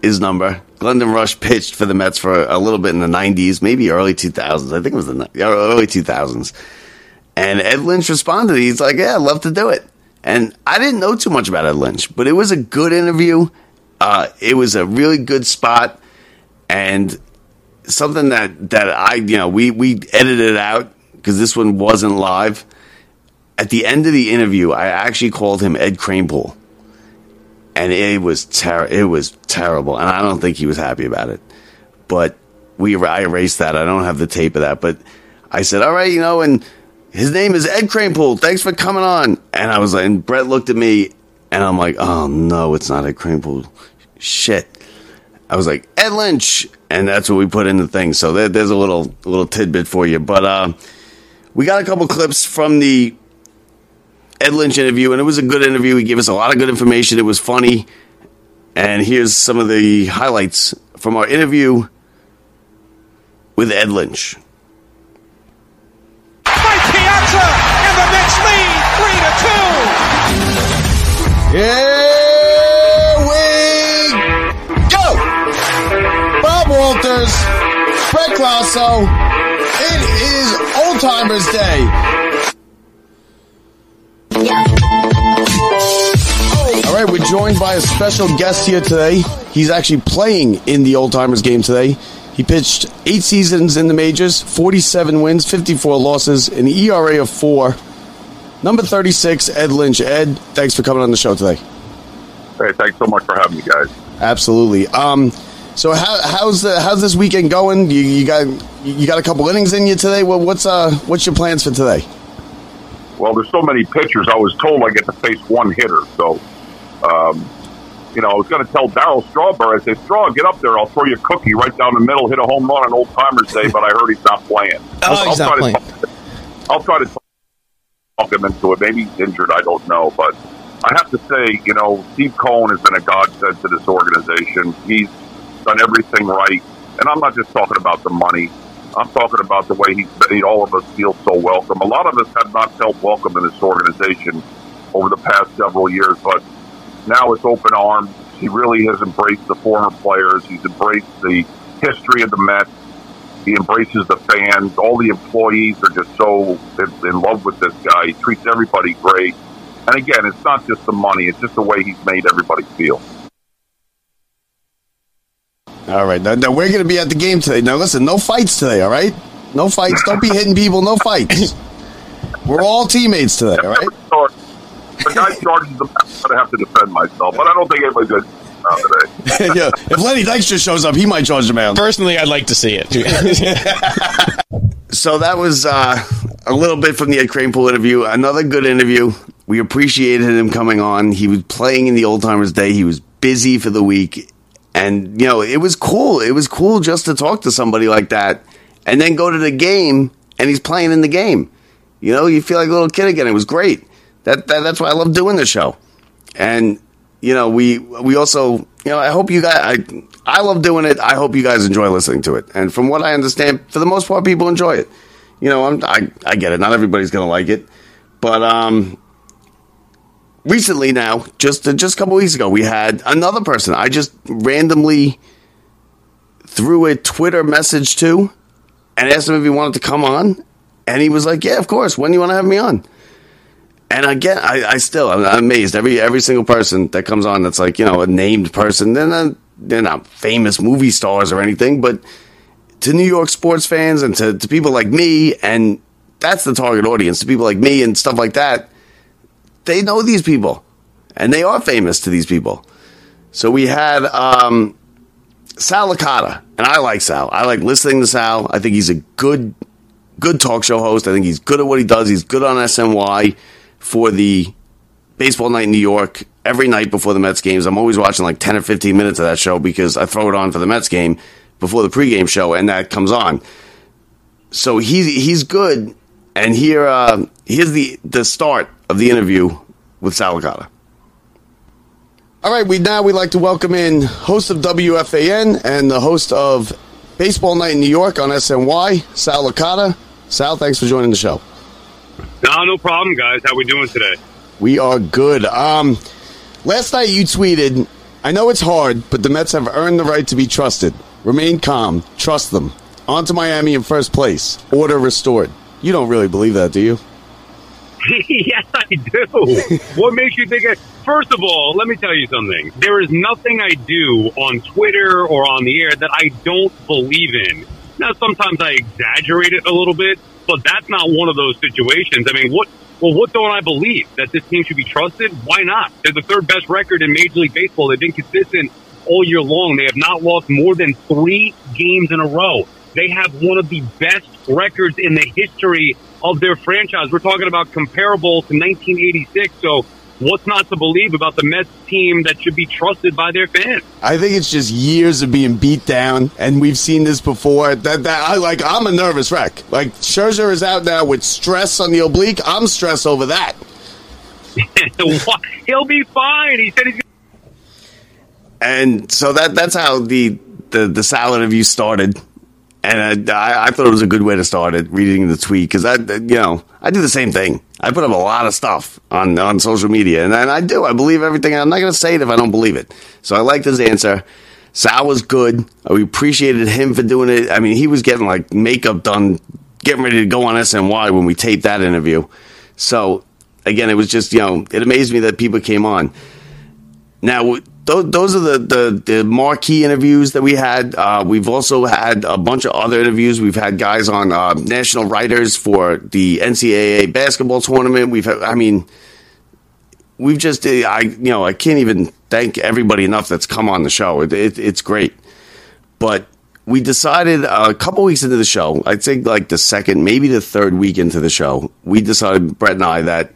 his number. Glendon Rusch pitched for the Mets for a little bit in the 90s, maybe early 2000s. I think it was the early 2000s. And Ed Lynch responded. He's like, "Yeah, I'd love to do it." And I didn't know too much about Ed Lynch, but it was a good interview. Uh, it was a really good spot, and something that that I you know we we edited out because this one wasn't live. At the end of the interview, I actually called him Ed Kranepool, and it was ter- it was terrible, and I don't think he was happy about it. But we I erased that. I don't have the tape of that, but I said, all right, you know, and his name is Ed Kranepool. Thanks for coming on. And I was like, and Brett looked at me, and I'm like, oh no, it's not Ed Kranepool. Shit. I was like Ed Lynch, and that's what we put in the thing. So there, there's a little little tidbit for you. But uh, we got a couple clips from the Ed Lynch interview, and it was a good interview. He gave us a lot of good information. It was funny. And here's some of the highlights from our interview with Ed Lynch. Here we go! Bob Walters, Brett Grasso. It is Old Timers Day. All right, we're joined by a special guest here today. He's actually playing in the Old Timers game today. He pitched eight seasons in the majors, 47 wins, 54 losses, an ERA of four. Number 36, Ed Lynch. Ed, thanks for coming on the show today. Hey, thanks so much for having me, guys. Absolutely. Um, so how, how's the how's this weekend going? You, you got you got a couple innings in you today. What, what's uh what's your plans for today? Well, there's so many pitchers. I was told I get to face one hitter, so um, you know I was going to tell Darryl Strawberry. I said, "Straw, get up there. I'll throw you a cookie right down the middle, hit a home run on Old Timers Day." But I heard he's not playing. Oh, he's not try playing. To, I'll try to talk him into it. Maybe he's injured. I don't know, but I have to say, you know, Steve Cohen has been a godsend to this organization. He's done everything right, and I'm not just talking about the money. I'm talking about the way he's made all of us feel so welcome. A lot of us have not felt welcome in this organization over the past several years, but now it's open arms. He really has embraced the former players. He's embraced the history of the Mets. He embraces the fans. All the employees are just so in, in love with this guy. He treats everybody great. And again, it's not just the money; it's just the way he's made everybody feel. All right, now, now we're going to be at the game today. Now listen, no fights today. All right, no fights. Don't be hitting people. No fights. We're all teammates today. All right. The guy charges the Mets. I'm going to have to defend myself, but I don't think anybody's going to. Yeah. If Lenny Dykstra shows up, he might charge the man. Personally, I'd like to see it. So that was uh, a little bit from the Ed Kranepool interview. Another good interview. We appreciated him coming on. He was playing in the Old Timers Day. He was busy for the week, and you know it was cool. It was cool just to talk to somebody like that, and then go to the game, and he's playing in the game. You know, you feel like a little kid again. It was great. That, that that's why I love doing the show, and you know we we also you know I hope you guys I I love doing it. I hope you guys enjoy listening to it. And from what I understand, for the most part, people enjoy it. You know, I'm, I I get it. Not everybody's gonna like it, but um, recently now, just just a couple weeks ago, we had another person. I just randomly threw a Twitter message to and asked him if he wanted to come on, and he was like, "Yeah, of course. When do you want to have me on?" And again, I, I still I'm amazed every every single person that comes on that's like you know a named person. They're not they're not famous movie stars or anything, but to New York sports fans and to, to people like me, and that's the target audience to people like me and stuff like that. They know these people, and they are famous to these people. So we had um, Sal Licata, and I like Sal. I like listening to Sal. I think he's a good good talk show host. I think he's good at what he does. He's good on SNY for the baseball night in New York every night before the Mets games. I'm always watching like 10 or 15 minutes of that show because I throw it on for the Mets game before the pregame show, and that comes on. So he's he's good. And here uh, here's the the start of the interview with Sal Licata. All right, we now we'd like to welcome in host of WFAN and the host of Baseball Night in New York on SNY, Sal Licata. Sal, thanks for joining the show. No, no problem, guys. How we doing today? We are good. Um, last night you tweeted, "I know it's hard, but the Mets have earned the right to be trusted. Remain calm, trust them. On to Miami in first place. Order restored." You don't really believe that, do you? yes, I do. what makes you think? I, first of all, let me tell you something. There is nothing I do on Twitter or on the air that I don't believe in. Now, sometimes I exaggerate it a little bit, but that's not one of those situations. I mean, what? Well, what don't I believe? That this team should be trusted? Why not? They're the third best record in Major League Baseball. They've been consistent all year long. They have not lost more than three games in a row. They have one of the best records in the history of their franchise. We're talking about comparable to 1986. So what's not to believe about the Mets team that should be trusted by their fans? I think it's just years of being beat down, and we've seen this before. That that I like. I'm a nervous wreck. Like Scherzer is out now with stress on the oblique. I'm stressed over that. He'll be fine. He said he's. And so that that's how the the, the salad of you started. And I, I thought it was a good way to start it, reading the tweet, because I, you know, I do the same thing. I put up a lot of stuff on, on social media, and, and I do. I believe everything. I'm not going to say it if I don't believe it. So I liked his answer. Sal was good. We appreciated him for doing it. I mean, he was getting like makeup done, getting ready to go on SNY when we taped that interview. So again, it was just, you know, it amazed me that people came on. Now, those, those are the, the, the marquee interviews that we had. Uh, we've also had a bunch of other interviews. We've had guys on uh, national writers for the NCAA basketball tournament. We've had, I mean, we've just, I, you know, I can't even thank everybody enough that's come on the show. It, it, it's great. But we decided a couple weeks into the show, I'd say like the second, maybe the third week into the show, we decided, Brett and I, that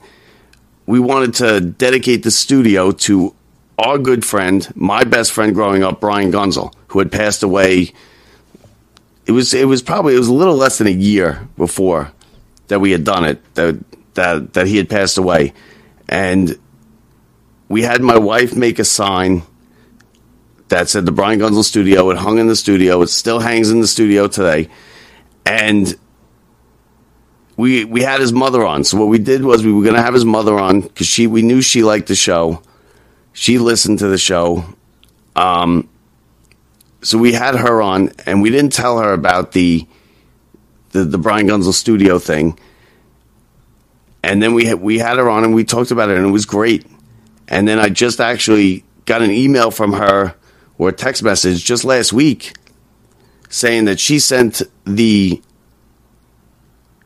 we wanted to dedicate the studio to our good friend, my best friend growing up, Brian Gunzel, who had passed away. It was it was probably it was a little less than a year before that we had done it that that that he had passed away, and we had my wife make a sign that said the Brian Gunzel Studio. It hung in the studio. It still hangs in the studio today, and we we had his mother on. So what we did was we were going to have his mother on because she we knew she liked the show. She listened to the show. Um, so we had her on, and we didn't tell her about the the, the Brian Gunzel studio thing. And then we had, we had her on, and we talked about it, and it was great. And then I just actually got an email from her or a text message just last week saying that she sent the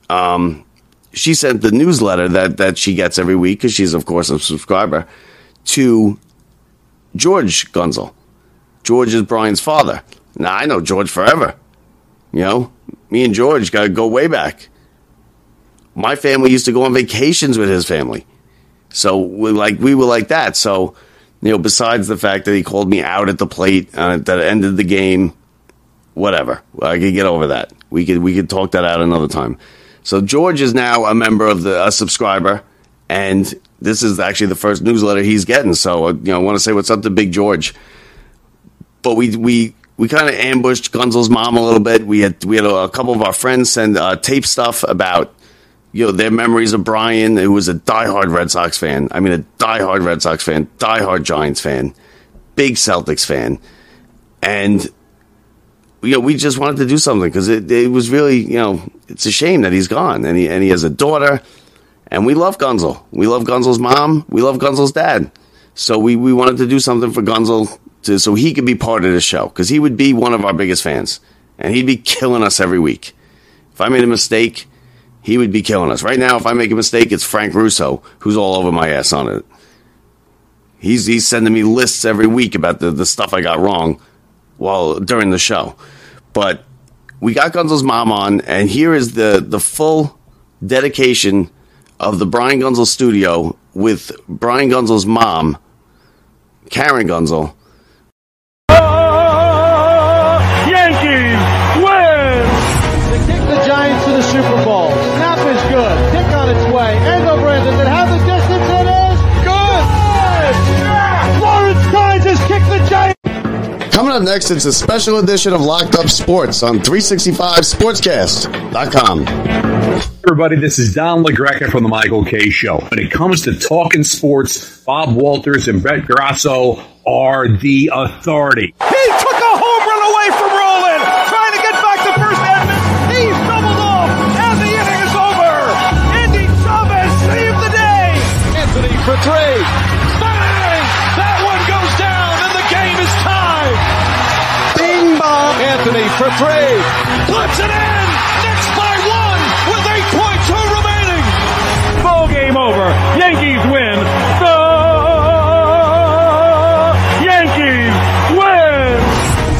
um she sent the newsletter that that she gets every week because she's of course a subscriber to George Gunzel. George is Brian's father. Now I know George forever. You know, me and George got to go way back. My family used to go on vacations with his family. So we like we were like that. So you know, besides the fact that he called me out at the plate uh, that ended the game, whatever. I could get over that. We could we could talk that out another time. So George is now a member of the a subscriber, and this is actually the first newsletter he's getting. So uh, you know, I want to say what's up to Big George. But we we we kind of ambushed Gunzel's mom a little bit. We had we had a, a couple of our friends send uh, tape stuff about you know their memories of Brian, who was a diehard Red Sox fan. I mean, a diehard Red Sox fan, diehard Giants fan, big Celtics fan, and you know, we just wanted to do something because it, it was really, you know, it's a shame that he's gone and he, and he has a daughter and we love Gunzel. We love Gunzel's mom. We love Gunzel's dad. So we, we wanted to do something for Gunzel to, so he could be part of the show because he would be one of our biggest fans and he'd be killing us every week. If I made a mistake, he would be killing us. Right now, if I make a mistake, it's Frank Russo who's all over my ass on it. He's, he's sending me lists every week about the, the stuff I got wrong while during the show. But we got Gunzel's mom on, and here is the the full dedication of the Brian Gunzel studio with Brian Gunzel's mom, Karen Gunzel. Up next, it's a special edition of Locked Up Sports on 365sportscast.com. Everybody, this is Don LaGreca from the Michael Kay Show. When it comes to talking sports, Bob Walters and Brett Grasso are the authority. He took a home run away from for three. Puts it in! Knicks by one with 8.2 remaining. Ball game over. Yankees win. The Yankees win!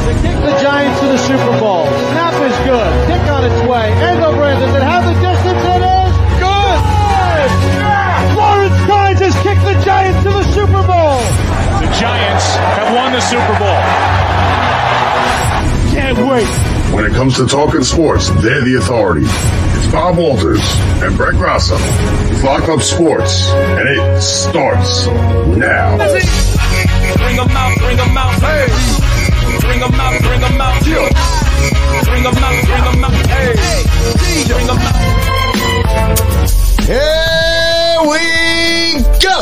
They kick the Giants to the Super Bowl. Snap is good. Kick on its way. End over end. Does it have the distance it is? Good! Yeah. Lawrence Tynes just kicked the Giants to the Super Bowl. The Giants have won the Super Bowl. When it comes to talking sports, they're the authority. It's Bob Walters and Brett Grasso. It's Locked Up Sports, and it starts now. Bring them out, bring them out, hey. Bring them out, bring them out, Bring them out, bring them out, hey. Bring them out. Here we go.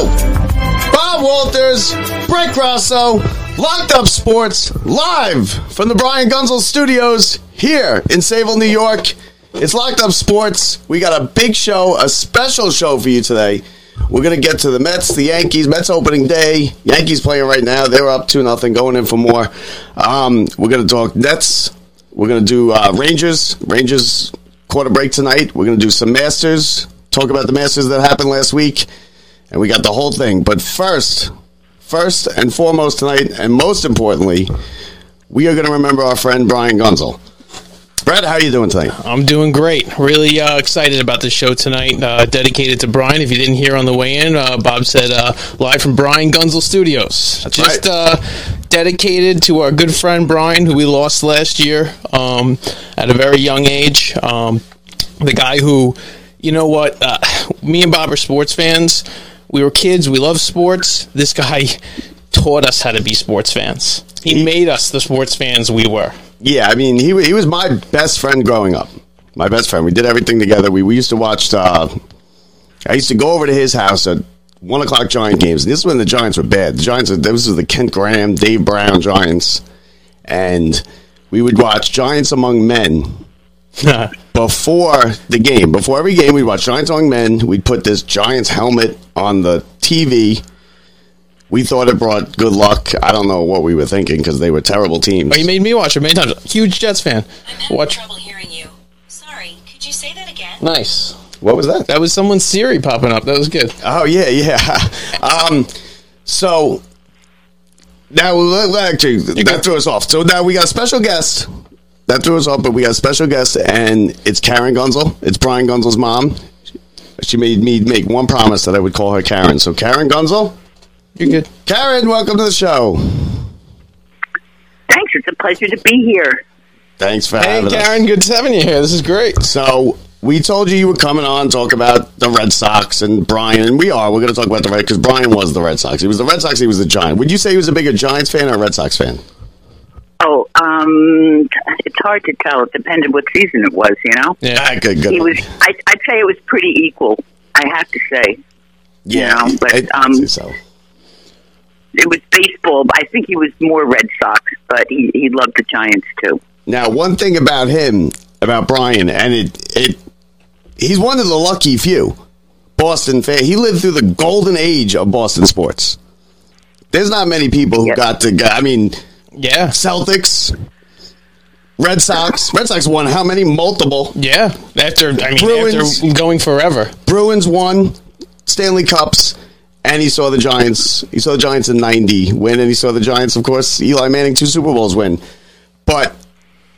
Bob Walters, Brett Grasso, Locked Up Sports, live from the Brian Gunzel Studios here in Sayville, New York. It's Locked Up Sports. We got a big show, a special show for you today. We're gonna get to the Mets, the Yankees. Mets opening day. Yankees playing right now. They're up two nothing, going in for more. Um, we're gonna talk Nets. We're gonna do uh, Rangers. Rangers quarter break tonight. We're gonna do some Masters. Talk about the Masters that happened last week, and we got the whole thing. But first, first and foremost tonight, and most importantly, we are gonna remember our friend Brian Gunzel. Brett, how are you doing tonight? I'm doing great. Really uh, excited about the show tonight. Uh, dedicated to Brian. If you didn't hear on the way in, uh, Bob said uh, live from Brian Gunzel Studios. That's Just right. uh, dedicated to our good friend Brian, who we lost last year um, at a very young age. Um, the guy who, you know what, uh, me and Bob are sports fans. We were kids. We love sports. This guy taught us how to be sports fans. He made us the sports fans we were. Yeah, I mean, he he was my best friend growing up. My best friend. We did everything together. We we used to watch. Uh, I used to go over to his house at one o'clock Giant games. This is when the Giants were bad. The Giants. This was the Kent Graham, Dave Brown Giants, and we would watch Giants Among Men before the game. Before every game, we'd watch Giants Among Men. We'd put this Giants helmet on the TV. We thought it brought good luck. I don't know what we were thinking because they were terrible teams. Oh, you made me watch it many times. Huge Jets fan. Watch. Trouble hearing you. Sorry, could you say that again? Nice. What was that? That was someone's Siri popping up. That was good. Oh yeah, yeah. um, so now let- let- actually that threw us off. So now we got a special guest. That threw us off, but we got a special guest, and it's Karen Gunzel. It's Brian Gunzel's mom. She made me make one promise that I would call her Karen. So Karen Gunzel, you're good. Karen, welcome to the show. Thanks. It's a pleasure to be here. Thanks for Hey, having us. Karen, good having you here. This is great. So we told you you were coming on talk about the Red Sox and Brian, and we are. We're going to talk about the Red because Brian was the Red Sox. He was the Red Sox. He was the Giant. Would you say he was a bigger Giants fan or a Red Sox fan? Oh, um, it's hard to tell. It depended what season it was. You know. Yeah, good, good. He was. I, I'd say it was pretty equal. I have to say. Yeah, You know, but I'd um, say so. it was baseball. I think he was more Red Sox, but he he loved the Giants too. Now, one thing about him, about Brian, and it, it, he's one of the lucky few Boston fan. He lived through the golden age of Boston sports. There's not many people who got to. go- I mean, yeah, Celtics, Red Sox. Red Sox won how many? Multiple. Yeah, after I mean, Bruins. after going forever. Bruins won Stanley Cups, and he saw the Giants. He saw the Giants in '90 win, and he saw the Giants, of course, Eli Manning two Super Bowls win. But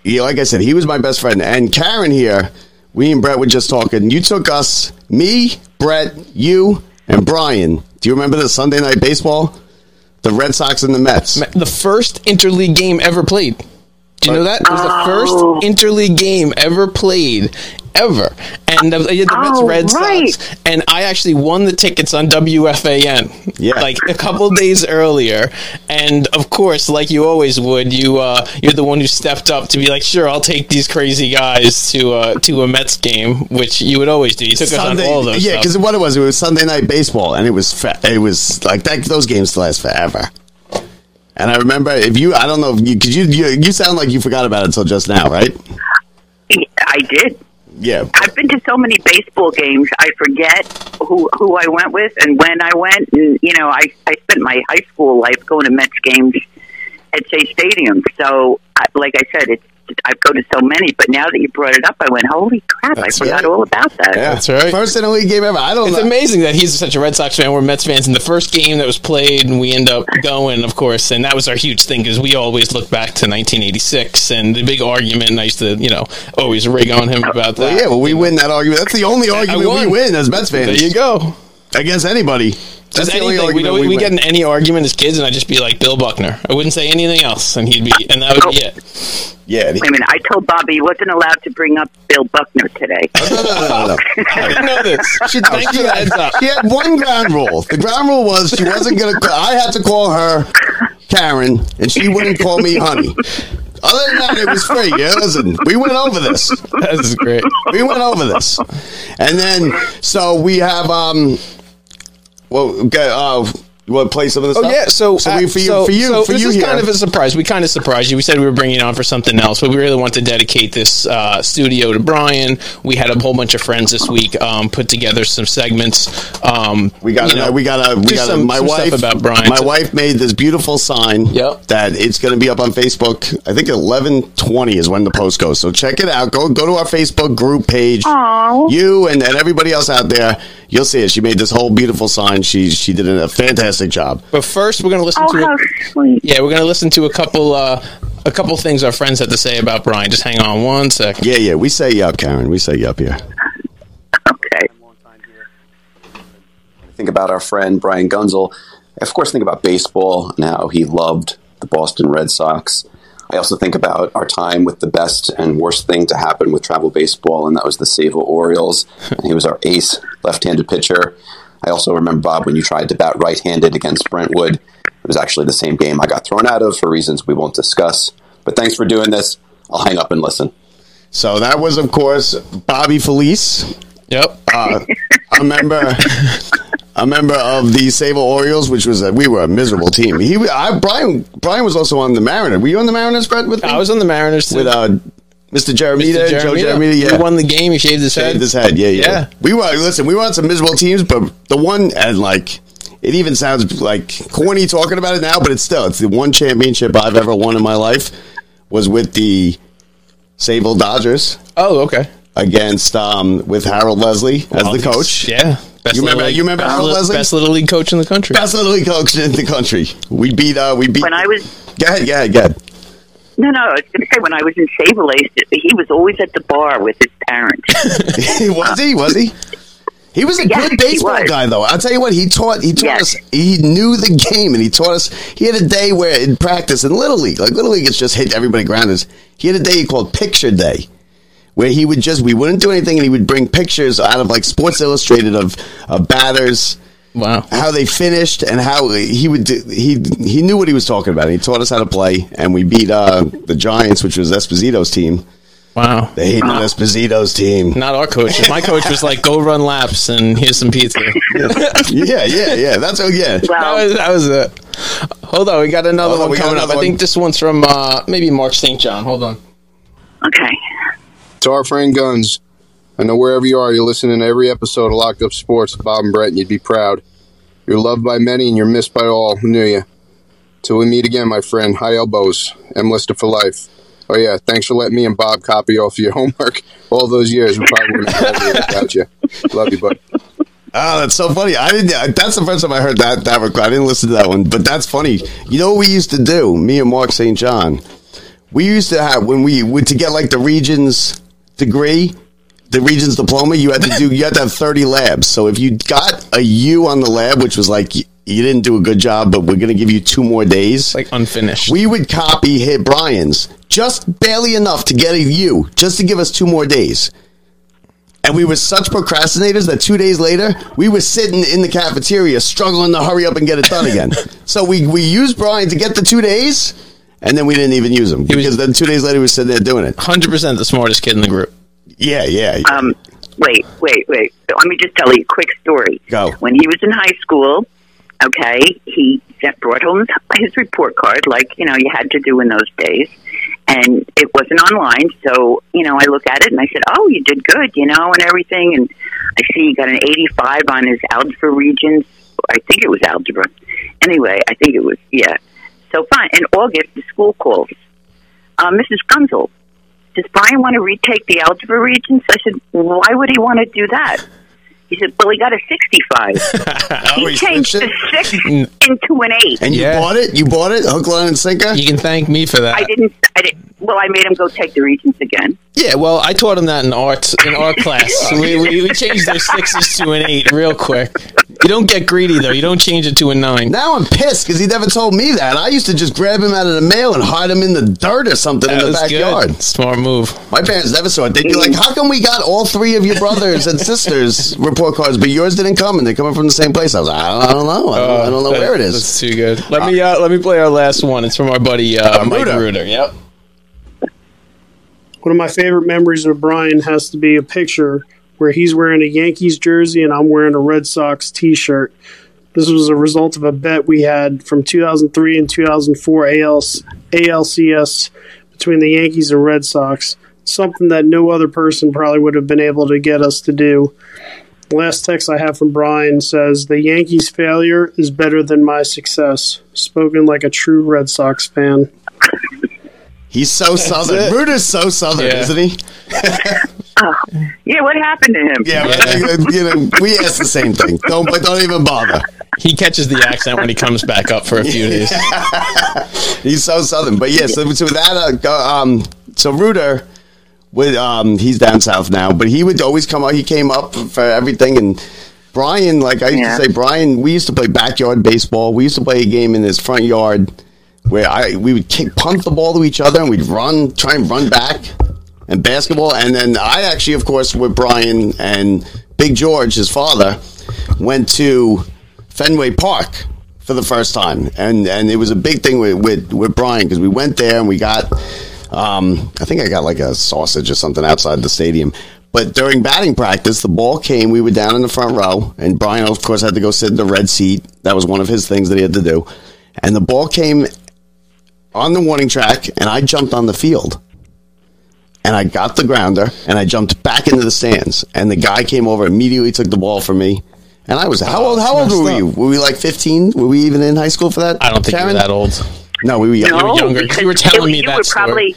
yeah, like I said, he was my best friend. And Karen here, we and Brett were just talking. You took us, me, Brett, you, and Brian. Do you remember the Sunday night baseball? The Red Sox and the Mets. The first interleague game ever played. Do you know that? It was the first interleague game ever played, ever. And the, the Mets Oh, Red right. Sox. And I actually won the tickets on WFAN. Yeah. Like a couple days earlier. And of course, like you always would, you uh, you're the one who stepped up to be like, sure, I'll take these crazy guys to uh, to a Mets game, which you would always do. You took us on all those. yeah, because what it was, it was Sunday night baseball, and it was fa- it was like that. Those games last forever. And I remember if you, I don't know, if you, cause you, you you sound like you forgot about it until just now, right? I did. Yeah. I've been to so many baseball games. I forget who who I went with and when I went. And you know, I I spent my high school life going to Mets games at Shea Stadium. So, I, like I said, it's I've go to so many. But now that you brought it up, I went, holy crap! That's I forgot right. all about that. That's right. First in a league game ever. I don't know. It's know. amazing that he's such a Red Sox fan. We're Mets fans. And the first game that was played, and we end up going, of course, and that was our huge thing because we always look back to 1986 and the big argument. And I used to, you know, always rig on him about that. Well, yeah, well, we win that argument. That's the only argument we win as Mets fans. There you go. Against anybody. Just the only anything. We, we, we get in any argument as kids, and I'd just be like Bill Buckner. I wouldn't say anything else, and he'd be, and that would be it. Yeah. Wait a minute. I told Bobby he wasn't allowed to bring up Bill Buckner today. No, no, no, no. I didn't know this. She, Thank she had, she had one ground rule. The ground rule was she wasn't going to. I had to call her Karen, and she wouldn't call me honey. Other than that, it was free. Yeah, listen, we went over this. This is great. We went over this, and then so we have um, well, okay, uh, you want to play some of this? Oh stuff? yeah, so so uh, we, for you, so- for you, so for this you is here. kind of a surprise. We kind of surprised you. We said we were bringing it on for something else, but we really want to dedicate this uh, studio to Brian. We had a whole bunch of friends this week um, put together some segments. Um, We got you know, a, we got a we got some, a, my some wife stuff about Brian. My So- wife made this beautiful sign. Yep. That it's going to be up on Facebook. I think eleven twenty is when the post goes. So check it out. Go go to our Facebook group page. Aw. You and, and everybody else out there, you'll see it. She made this whole beautiful sign. She she did a fantastic job. But first, we're going to listen Oh, to how a, sweet. yeah, we're going to listen to a couple uh, a couple things our friends had to say about Brian. Just hang on one second. Yeah, yeah. We say yup, Karen. We say yup here. Okay. think about our friend Brian Gunzel. I, of course, think about baseball and how he loved the Boston Red Sox. I also think about our time with the best and worst thing to happen with travel baseball, and that was the Sayville Orioles. And he was our ace left-handed pitcher. I also remember Bob when you tried to bat right-handed against Brentwood. It was actually the same game I got thrown out of for reasons we won't discuss. But thanks for doing this. I'll hang up and listen. So that was, of course, Bobby Felice. Yep. Uh, a member, a member of the Sayville Orioles, which was a, we were a miserable team. He, I, Brian, Brian was also on the Mariners. Were you on the Mariners, Brett? With me? I was on the Mariners too. with uh, Mr. Jeremita, Mr. Joe Jeremita. Jeremita. Yeah, He won the game. He shaved his head. Shaved his head. Yeah, yeah, Yeah. We were listen. We were on some miserable teams, but the one and like it even sounds like corny talking about it now, but it's still it's the one championship I've ever won in my life was with the Sayville Dodgers Oh, okay. against um with Harold Leslie as the coach. Yeah. Best You remember- little league- you remember best Leslie? Best little league coach in the country. Best little league coach in the country. We beat. Uh, we beat. When I was Go ahead. Go ahead. Go ahead. no, no, I was going to say when I was in Sayville he was always at the bar with his parents. was he? Was he? He was a Yes, good baseball guy, though. I'll tell you what. He taught. He taught Yes. us. He knew the game, and he taught us. He had a day where in practice in little league, like little league, it's just hit everybody grounders. He had a day called Picture Day, where he would just we wouldn't do anything, and he would bring pictures out of like Sports Illustrated of, of batters. Wow. How they finished and how he would do, he he knew what he was talking about. He taught us how to play, and we beat uh, the Giants, which was Esposito's team. Wow. They hated Esposito's team. Not our coach. My coach was like, "Go run laps and here's some pizza." yeah, yeah, yeah. That's oh yeah. Well, that was that was it. Hold on, we got another Hold on, one we got coming another up. I think this one's from uh, maybe Mark St. John. Hold on. okay. Our friend Guns, I know wherever you are, you're listening to every episode of Locked Up Sports with Bob and Brett, and you'd be proud. You're loved by many and you're missed by all who knew you. Till we meet again, my friend. High elbows. M listed for life. Oh yeah, thanks for letting me and Bob copy off your homework all those years. We probably wouldn't have graduated without you. Love you, bud. Oh, that's so funny. I didn't. That's the first time I heard that that record. I didn't listen to that one, but that's funny. You know what we used to do? Me and Mark St. John. We used to have when we would to get like the Regents degree, the Regents diploma. You had to do. You had to have thirty labs. So if you got a U on the lab, which was like you, you didn't do a good job, but we're going to give you two more days. Like unfinished. We would copy hit Brian's just barely enough to get a U, just to give us two more days. And we were such procrastinators that two days later, we were sitting in the cafeteria struggling to hurry up and get it done again. so we, we used Brian to get the two days, and then we didn't even use him because then two days later, we were sitting there doing it. Hundred percent the smartest kid in the group. Yeah, yeah. Um, wait, wait, wait. Let me just tell you a quick story. Go. When he was in high school, okay, he sent, brought home his report card, like you know you had to do in those days, and it wasn't online. So you know, I look at it and I said, "Oh, you did good," you know, and everything. And I see he got an eighty-five on his algebra Regents. I think it was algebra. Anyway, I think it was yeah. So fine. In August, the school calls. Uh, Mrs. Gunzel, does Brian want to retake the algebra Regents? I said, why would he want to do that? He said, well, he got a 65. Oh, he he changed switched the six into an eight. And you bought it? You bought it? Hook, line, and sinker? You can thank me for that. I didn't, I didn't, well, I made him go take the Regents again. Yeah, well, I taught him that in art in art class. we, we, we changed their sixes to an eight real quick. You don't get greedy though. You don't change it to a nine. Now I'm pissed because he never told me that. I used to just grab him out of the mail and hide him in the dirt or something That in the backyard. good. Smart move. My parents never saw it. They'd be like, "How come we got all three of your brothers and sisters report cards, but yours didn't come, and they're coming from the same place?" I was like, "I don't, I don't know. I don't, I don't know that- where it is." That's too good. Let me uh, let me play our last one. It's from our buddy uh, Mike Ruder. Ruder. Yep. One of my favorite memories of Brian has to be a picture where he's wearing a Yankees jersey and I'm wearing a Red Sox t shirt. This was a result of a bet we had from 2003 and 2004 AL, ALCS between the Yankees and Red Sox, something that no other person probably would have been able to get us to do. The last text I have from Brian says, The Yankees' failure is better than my success. Spoken like a true Red Sox fan. He's so southern. it. Ruder's so southern, Yeah. isn't he? Yeah, what happened to him? Yeah, but, you know, we asked the same thing. Don't, but don't even bother. He catches the accent when he comes back up for a few days. He's so southern. But yeah, so, so that uh, go- um, so Ruder would um, he's down south now, but he would always come up. He came up for everything, and Brian, like I used Yeah. to say, Brian, we used to play backyard baseball. We used to play a game in his front yard where I we would kick, punt the ball to each other, and we'd run, try and run back, and basketball. And then I actually, of course, with Brian and Big George, his father, went to Fenway Park for the first time, and and it was a big thing with with, with Brian because we went there and we got, um, I think I got like a sausage or something outside the stadium. But during batting practice, the ball came. We were down in the front row, and Brian, of course, had to go sit in the red seat. That was one of his things that he had to do. And the ball came on the warning track, and I jumped on the field and I got the grounder and I jumped back into the stands. And the guy came over immediately, took the ball from me. And I was how old? How old were we? Were we like fifteen? Were we even in high school for that? I don't think Karen? you were that old. No, we were young. No, you were younger. You were telling you me that were story. probably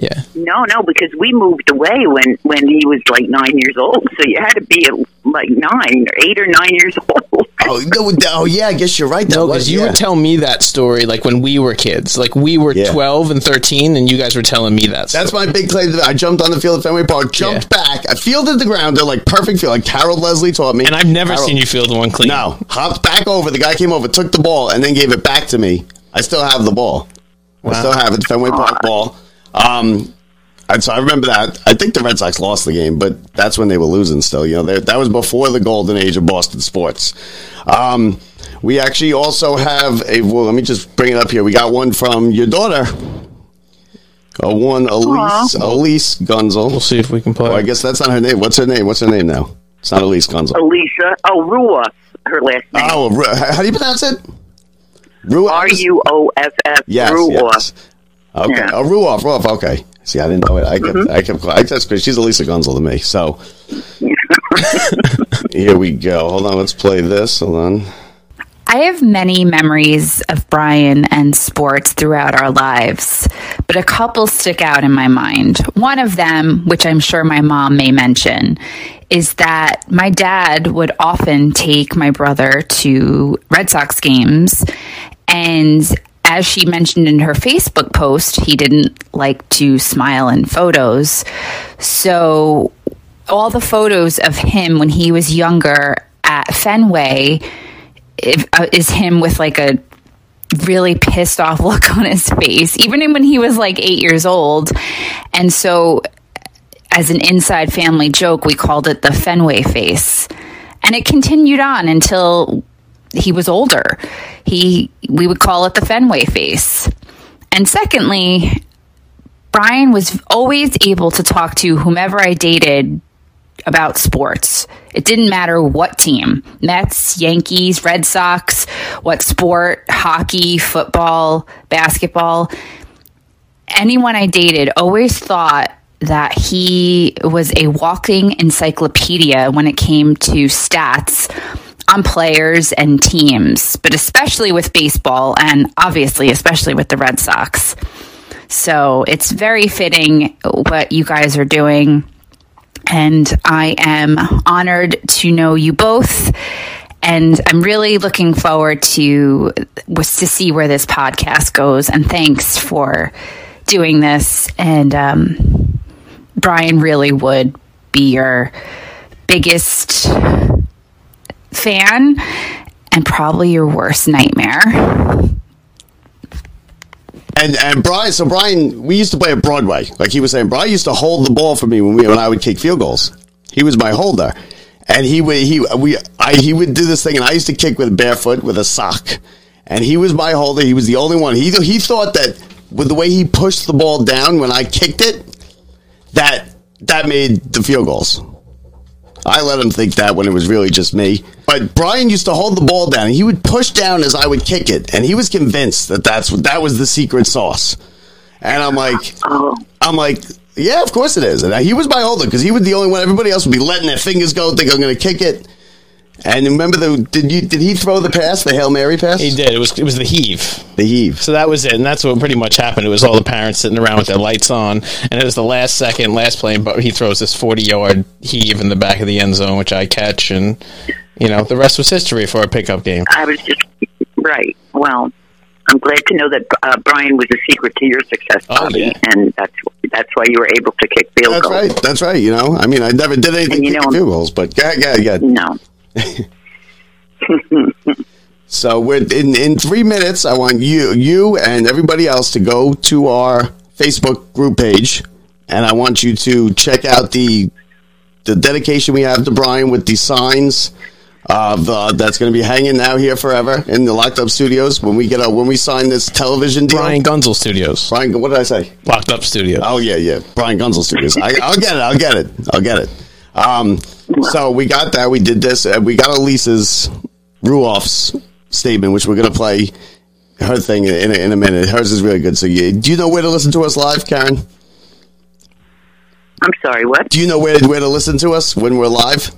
Yeah. no, no, because we moved away when when he was like nine years old. So you had to be like nine or eight or nine years old. Oh, no, oh yeah, I guess you're right. That No, because you yeah. would tell me that story like when we were kids. Like we were Yeah. 12 and 13, and you guys were telling me that. That's my big claim. I jumped on the field at Fenway Park, jumped back, I fielded the grounder like perfect field, like Carol Leslie taught me. And I've never Carol- seen you field the one clean. No, hopped back over. The guy came over, took the ball, and then gave it back to me. I still have the ball. I still have it. The Fenway Park ball. Um, and so I remember that. I think the Red Sox lost the game, but that's when they were losing. Still, you know, they, that was before the golden age of Boston sports. Um, we actually also have a. Well, let me just bring it up here. We got one from your daughter. A one, Elise, Elise Gunzel. We'll see if we can play. Oh, I guess that's not her name. What's her name? What's her name now? It's not Elise Gunzel. Alicia, oh Rua, her last name. Oh, Ru- how do you pronounce it? Rua. R U O F F. Yes, Rua. yes. Okay. Yeah. Oh, Ruoff, Ruoff. Okay. See, I didn't know it. I kept, mm-hmm. I kept, I kept, she's a Lisa Gunzel to me. So here we go. Hold on. Let's play this. Hold on. I have many memories of Brian and sports throughout our lives, but a couple stick out in my mind. One of them, which I'm sure my mom may mention, is that my dad would often take my brother to Red Sox games. And as she mentioned in her Facebook post, he didn't like to smile in photos. So all the photos of him when he was younger at Fenway uh, is him with like a really pissed off look on his face, even when he was like eight years old. And so, as an inside family joke, we called it the Fenway face. And it continued on until he was older. He we would call it the Fenway face. And secondly, Brian was always able to talk to whomever I dated about sports. It didn't matter what team Mets, Yankees, Red Sox, what sport, hockey, football, basketball. Anyone I dated always thought that he was a walking encyclopedia when it came to stats on players and teams, but especially with baseball and obviously, especially with the Red Sox. So it's very fitting what you guys are doing and I am honored to know you both. And I'm really looking forward to to see where this podcast goes. And thanks for doing this. And um, Brian really would be your biggest fan and probably your worst nightmare. And and Brian, so Brian, we used to play at Broadway. Like he was saying, Brian used to hold the ball for me when we when I would kick field goals. He was my holder, and he would he we I he would do this thing, and I used to kick with barefoot with a sock, and he was my holder. He was the only one. He he thought that with the way he pushed the ball down when I kicked it, that that made the field goals. I let him think that when it was really just me. But Brian used to hold the ball down. and He would push down as I would kick it, and he was convinced that that's that was the secret sauce. And I'm like, I'm like, yeah, of course it is. And he was my holder because he was the only one. Everybody else would be letting their fingers go, think I'm going to kick it. And remember the did you did he throw the pass, the hail mary pass? He did. It was it was the heave. The heave. So that was it, and that's what pretty much happened. It was all the parents sitting around with their lights on, and it was the last second, last play, but he throws this forty yard heave in the back of the end zone, which I catch, and you know the rest was history for a pickup game. I was just right. Well, I'm glad to know that uh, Brian was a secret to your success, Bobby, and that's that's why you were able to kick field That's goals. That's right. That's right. You know, I mean, I never did anything you to know- field goals, but yeah, yeah, yeah. No. So we're in in three minutes. I want you you and everybody else to go to our Facebook group page, and I want you to check out the the dedication we have to Brian with the signs of uh, that's going to be hanging now here forever in the Locked Up Studios when we get a when we sign this television deal. Brian Gunzel Studios. Brian, what did I say? Locked Up Studios. Oh yeah, yeah. Brian Gunzel Studios. I, I'll get it. I'll get it. I'll get it. Um, so we got that. We did this. And we got Elisa's Ruoff's statement, which we're going to play her thing in a, in a minute. Hers is really good. So you, do you know where to listen to us live, Karen? I'm sorry. What? Do you know where where to listen to us when we're live?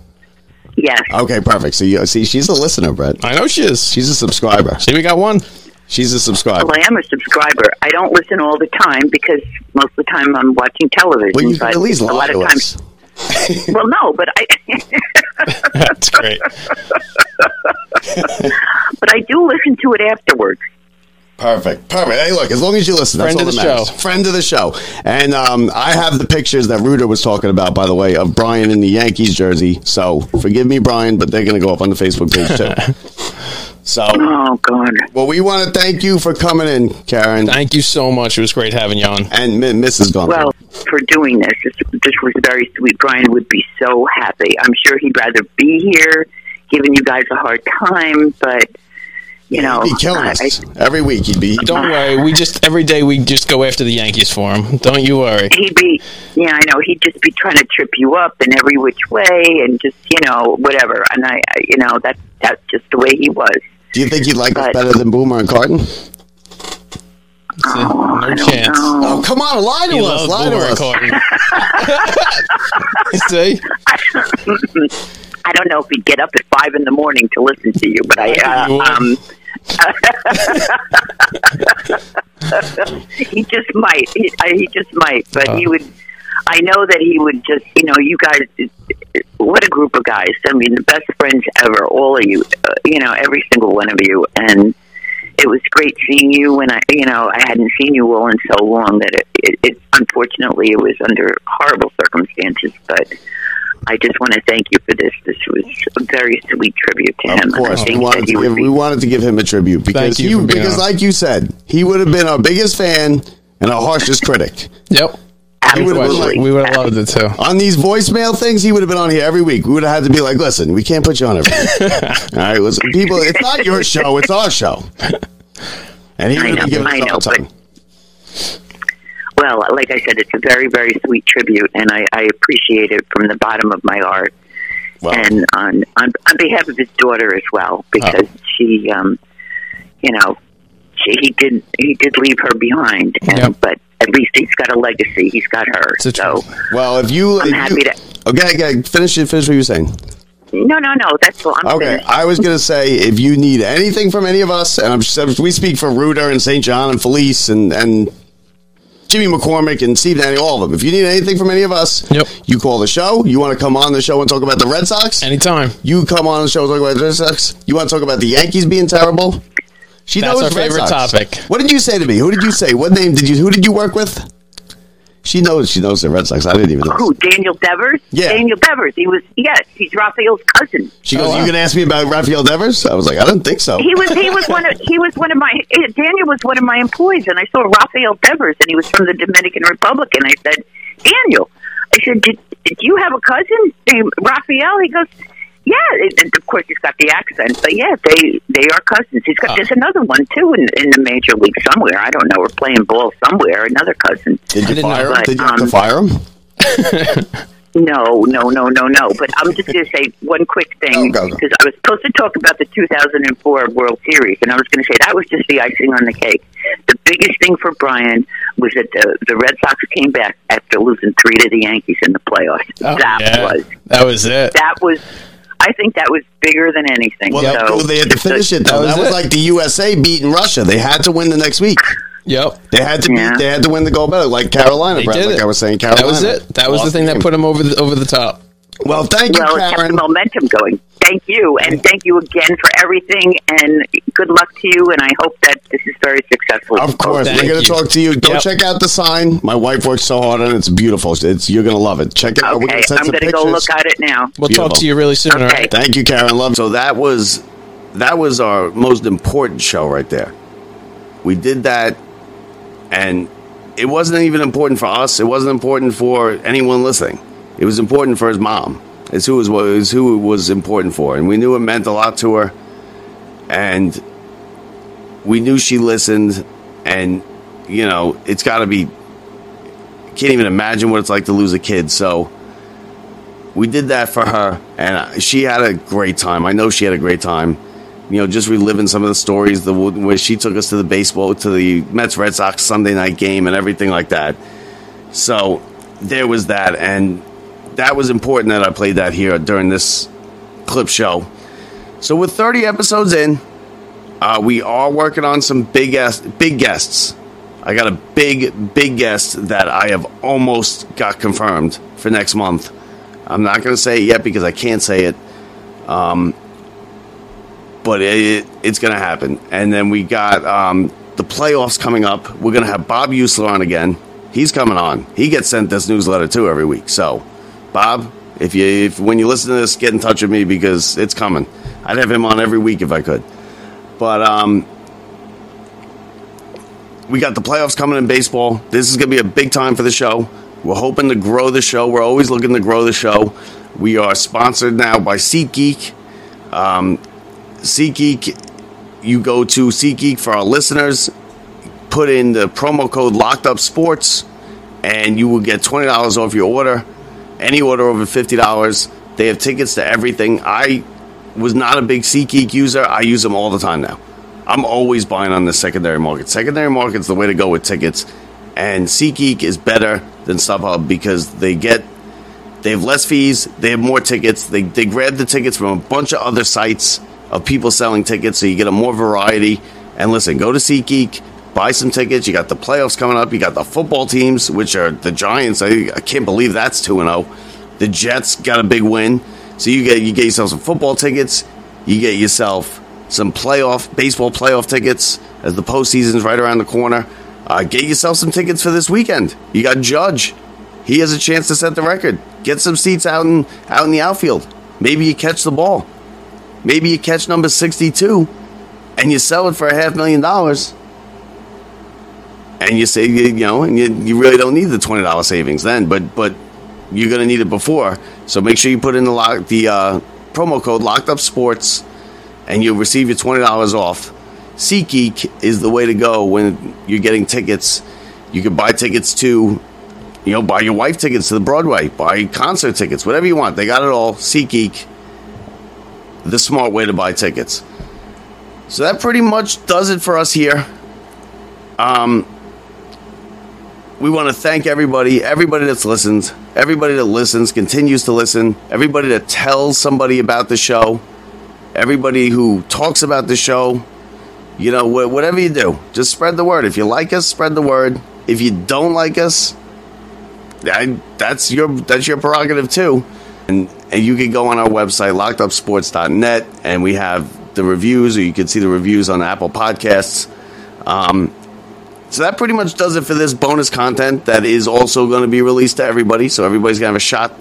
Yes. Okay, perfect. So you see, she's a listener, Brett. I know she is. She's a subscriber. See, we got one. She's a subscriber. Well, I am a subscriber. I don't listen all the time because most of the time I'm watching television. Well, you can but at least a lot to of us. Times. well, no, but I. That's great. but I do listen to it afterwards. Perfect. Perfect. Hey, look, as long as you listen, that's Friend all of that the matters. Friend of the show. And um, I have the pictures that Ruder was talking about, by the way, of Brian in the Yankees jersey. So forgive me, Brian, but they're going to go up on the Facebook page too. So, oh God. Well, we want to thank you for coming in, Karen. Thank you so much. It was great having you on. And M- Mrs. Gunter. Well, for doing this, this, this was very sweet. Brian would be so happy. I'm sure he'd rather be here, giving you guys a hard time, but you know, He'd be killing I- us every week. He'd be. Don't ah. worry. We just every day we just go after the Yankees for him. Don't you worry. he'd be yeah i know he'd just be trying to trip you up in every which way and just you know whatever and i I- you know that that's just the way he was Do you think he'd like us But- better than Boomer and Carton? no chance. Oh, come on, lie to He us. Lie to Boomer and us. Carton. See? i don't know if he'd get up at five in the morning to listen to you but i uh, um he just might he, I, he just might but he would i know that he would just you know you guys what a group of guys i mean the best friends ever all of you uh, you know every single one of you and it was great seeing you when I, you know, I hadn't seen you all in so long that it, it, it unfortunately it was under horrible circumstances, but I just want to thank you for this. This was a very sweet tribute to him. Of course, we wanted, that to give, be we wanted to give him a tribute because you he, because like you said, he would have been our biggest fan and our harshest critic. Yep. He would have been like, We would have loved it too. on these voicemail things, he would have been on here every week. We would have had to be like, listen, we can't put you on every week. All right, listen, people, it's not your show, it's our show. And he I would have given I us know, all time. Well, like I said, it's a very, very sweet tribute, and I, I appreciate it from the bottom of my heart. And on, on on behalf of his daughter as well, because she, um, you know, she, he did he did leave her behind, and, but at least he's got a legacy. He's got her. So Well, if you, I'm if happy you to. okay, okay, finish it. Finish what you were saying. No, no, no. That's all. I'm Okay, finished. I was gonna say if you need anything from any of us, and I'm we speak for Ruder and St. John and Felice and and Jimmy McCormick and Steve Danny, all of them. If you need anything from any of us, yep. you call the show. You want to come on the show and talk about the Red Sox? Anytime. You come on the show and talk about the Red Sox. You want to talk about the Yankees being terrible? She That's knows our Red favorite Sox. topic. What did you say to me? Who did you say? What name did you? Who did you work with? She knows. She knows the Red Sox. I didn't even know. Who? Daniel Devers? Yeah. Daniel Devers. He was. Yes, he's Rafael's cousin. She goes, "You can ask me about Rafael Devers." I was like, "I don't think so." He was. He was one of. He was one of my. eh, Daniel was one of my employees, and I saw Rafael Devers, and he was from the Dominican Republic. And I said, Daniel, I said, did, did you have a cousin named Rafael? He goes, Yeah. And of course, he's got the accent, but yeah, they they are cousins. He's got. There's another one too in in the major league somewhere. I don't know. We're playing ball somewhere. Another cousin. Did you fire him? But, Did you have to um, fire him? No, no, no, no, no. But I'm just going to say one quick thing go, go. because I was supposed to talk about the 2004 World Series, and I was going to say that was just the icing on the cake. The biggest thing for Brian was that the, the Red Sox came back after losing three to the Yankees in the playoffs. Oh, that yeah. was That was it. that was. I think that was bigger than anything. Well, so, they had to just a- finish it though. That was, like the USA beating Russia. They had to win the next week. Yep. They had to beat. They had to win the gold medal, like Carolina. They Brad, did like it. I was saying, Carolina. That was it. That was the Lost thing that put them over the over the top. Well, thank you, well, it kept Karen. the momentum going. Thank you, and thank you again for everything, and good luck to you. And I hope that this is very successful. Of course, Thank we're going to talk to you. Go Yep. check out the sign. My wife worked so hard on it. It's beautiful. It's you're going to love it. Check it out. Okay, gonna I'm going to go look at it now. We'll Beautiful. talk to you really soon. All Okay. right. Thank you, Karen Love. So that was that was our most important show right there. We did that, and it wasn't even important for us. It wasn't important for anyone listening. It was important for his mom. It's who it was, who it was important for, and we knew it meant a lot to her, and we knew she listened. And you know, it's got to be. Can't even imagine what it's like to lose a kid. So we did that for her, and she had a great time. I know she had a great time. You know, just reliving some of the stories, the where she took us to the baseball, to the Mets Red Sox Sunday night game, and everything like that. So there was that, and that was important that I played that here during this clip show. So with 30 episodes in, uh, we are working on some big guest, big guests. I got a big, big guest that I have almost got confirmed for next month. I'm not going to say it yet because I can't say it. Um, but it, it's going to happen. And then we got um, the playoffs coming up. We're going to have Bob Heussler on again. He's coming on. He gets sent this newsletter too every week. So, Bob, if you if when you listen to this, get in touch with me because it's coming. I'd have him on every week if I could. But um, we got the playoffs coming in baseball. This is going to be a big time for the show. We're hoping to grow the show. We're always looking to grow the show. We are sponsored now by SeatGeek. Um, SeatGeek, you go to SeatGeek for our listeners. Put in the promo code Locked Up Sports, and you will get twenty dollars off your order. Any order over fifty dollars. They have tickets to everything. I was not a big SeatGeek user. I use them all the time now. I'm always buying on the secondary market. Secondary market's the way to go with tickets, and SeatGeek is better than StubHub because they get they have less fees, they have more tickets. They they grab the tickets from a bunch of other sites of people selling tickets, so you get a more variety. And listen, go to SeatGeek, buy some tickets. You got the playoffs coming up. You got the football teams, which are the Giants. I, I can't believe that's two and zero. The Jets got a big win, so you get you get yourself some football tickets. You get yourself some playoff baseball playoff tickets as the postseason's right around the corner. Uh, get yourself some tickets for this weekend. You got Judge. He has a chance to set the record. Get some seats out in out in the outfield. Maybe you catch the ball. Maybe you catch number sixty-two, and you sell it for a half million dollars. And you say you, know, and you, you really don't need the twenty dollars savings then, but but you're gonna need it before. So make sure you put in the lock, the uh, promo code Locked Up Sports, and you'll receive your twenty dollars off. SeatGeek is the way to go when you're getting tickets. You can buy tickets to, you know, buy your wife tickets to the Broadway, buy concert tickets, whatever you want. They got it all. SeatGeek, the smart way to buy tickets. So that pretty much does it for us here. Um, we want to thank everybody, everybody that's listened, everybody that listens, continues to listen, everybody that tells somebody about the show, everybody who talks about the show. You know, wh- whatever you do, just spread the word. If you like us, spread the word. If you don't like us, I, that's your that's your prerogative too. And, and you can go on our website, lockedupsports.net, and we have the reviews, or you can see the reviews on Apple Podcasts. Um, So that pretty much does it for this bonus content that is also going to be released to everybody. So everybody's going to have a shot.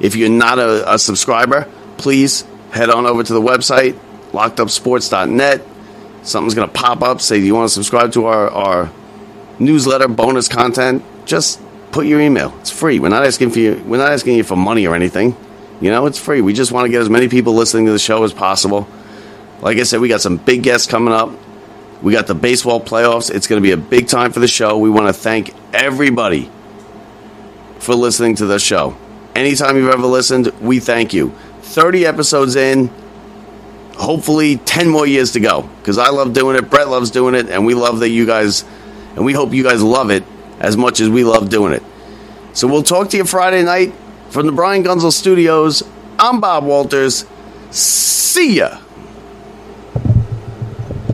If you're not a, a subscriber, please head on over to the website, lockedupsports.net. Something's going to pop up. Say, you want to subscribe to our, our newsletter, bonus content? Just put your email. It's free. We're not asking for you. We're not asking you for money or anything. You know, it's free. We just want to get as many people listening to the show as possible. Like I said, we got some big guests coming up. We got the baseball playoffs. It's going to be a big time for the show. We want to thank everybody for listening to the show. Anytime you've ever listened, we thank you. 30 episodes in, hopefully 10 more years to go because I love doing it. Brett loves doing it, and we love that you guys, and we hope you guys love it as much as we love doing it. So we'll talk to you Friday night from the Brian Gunzel Studios. I'm Bob Walters. See ya.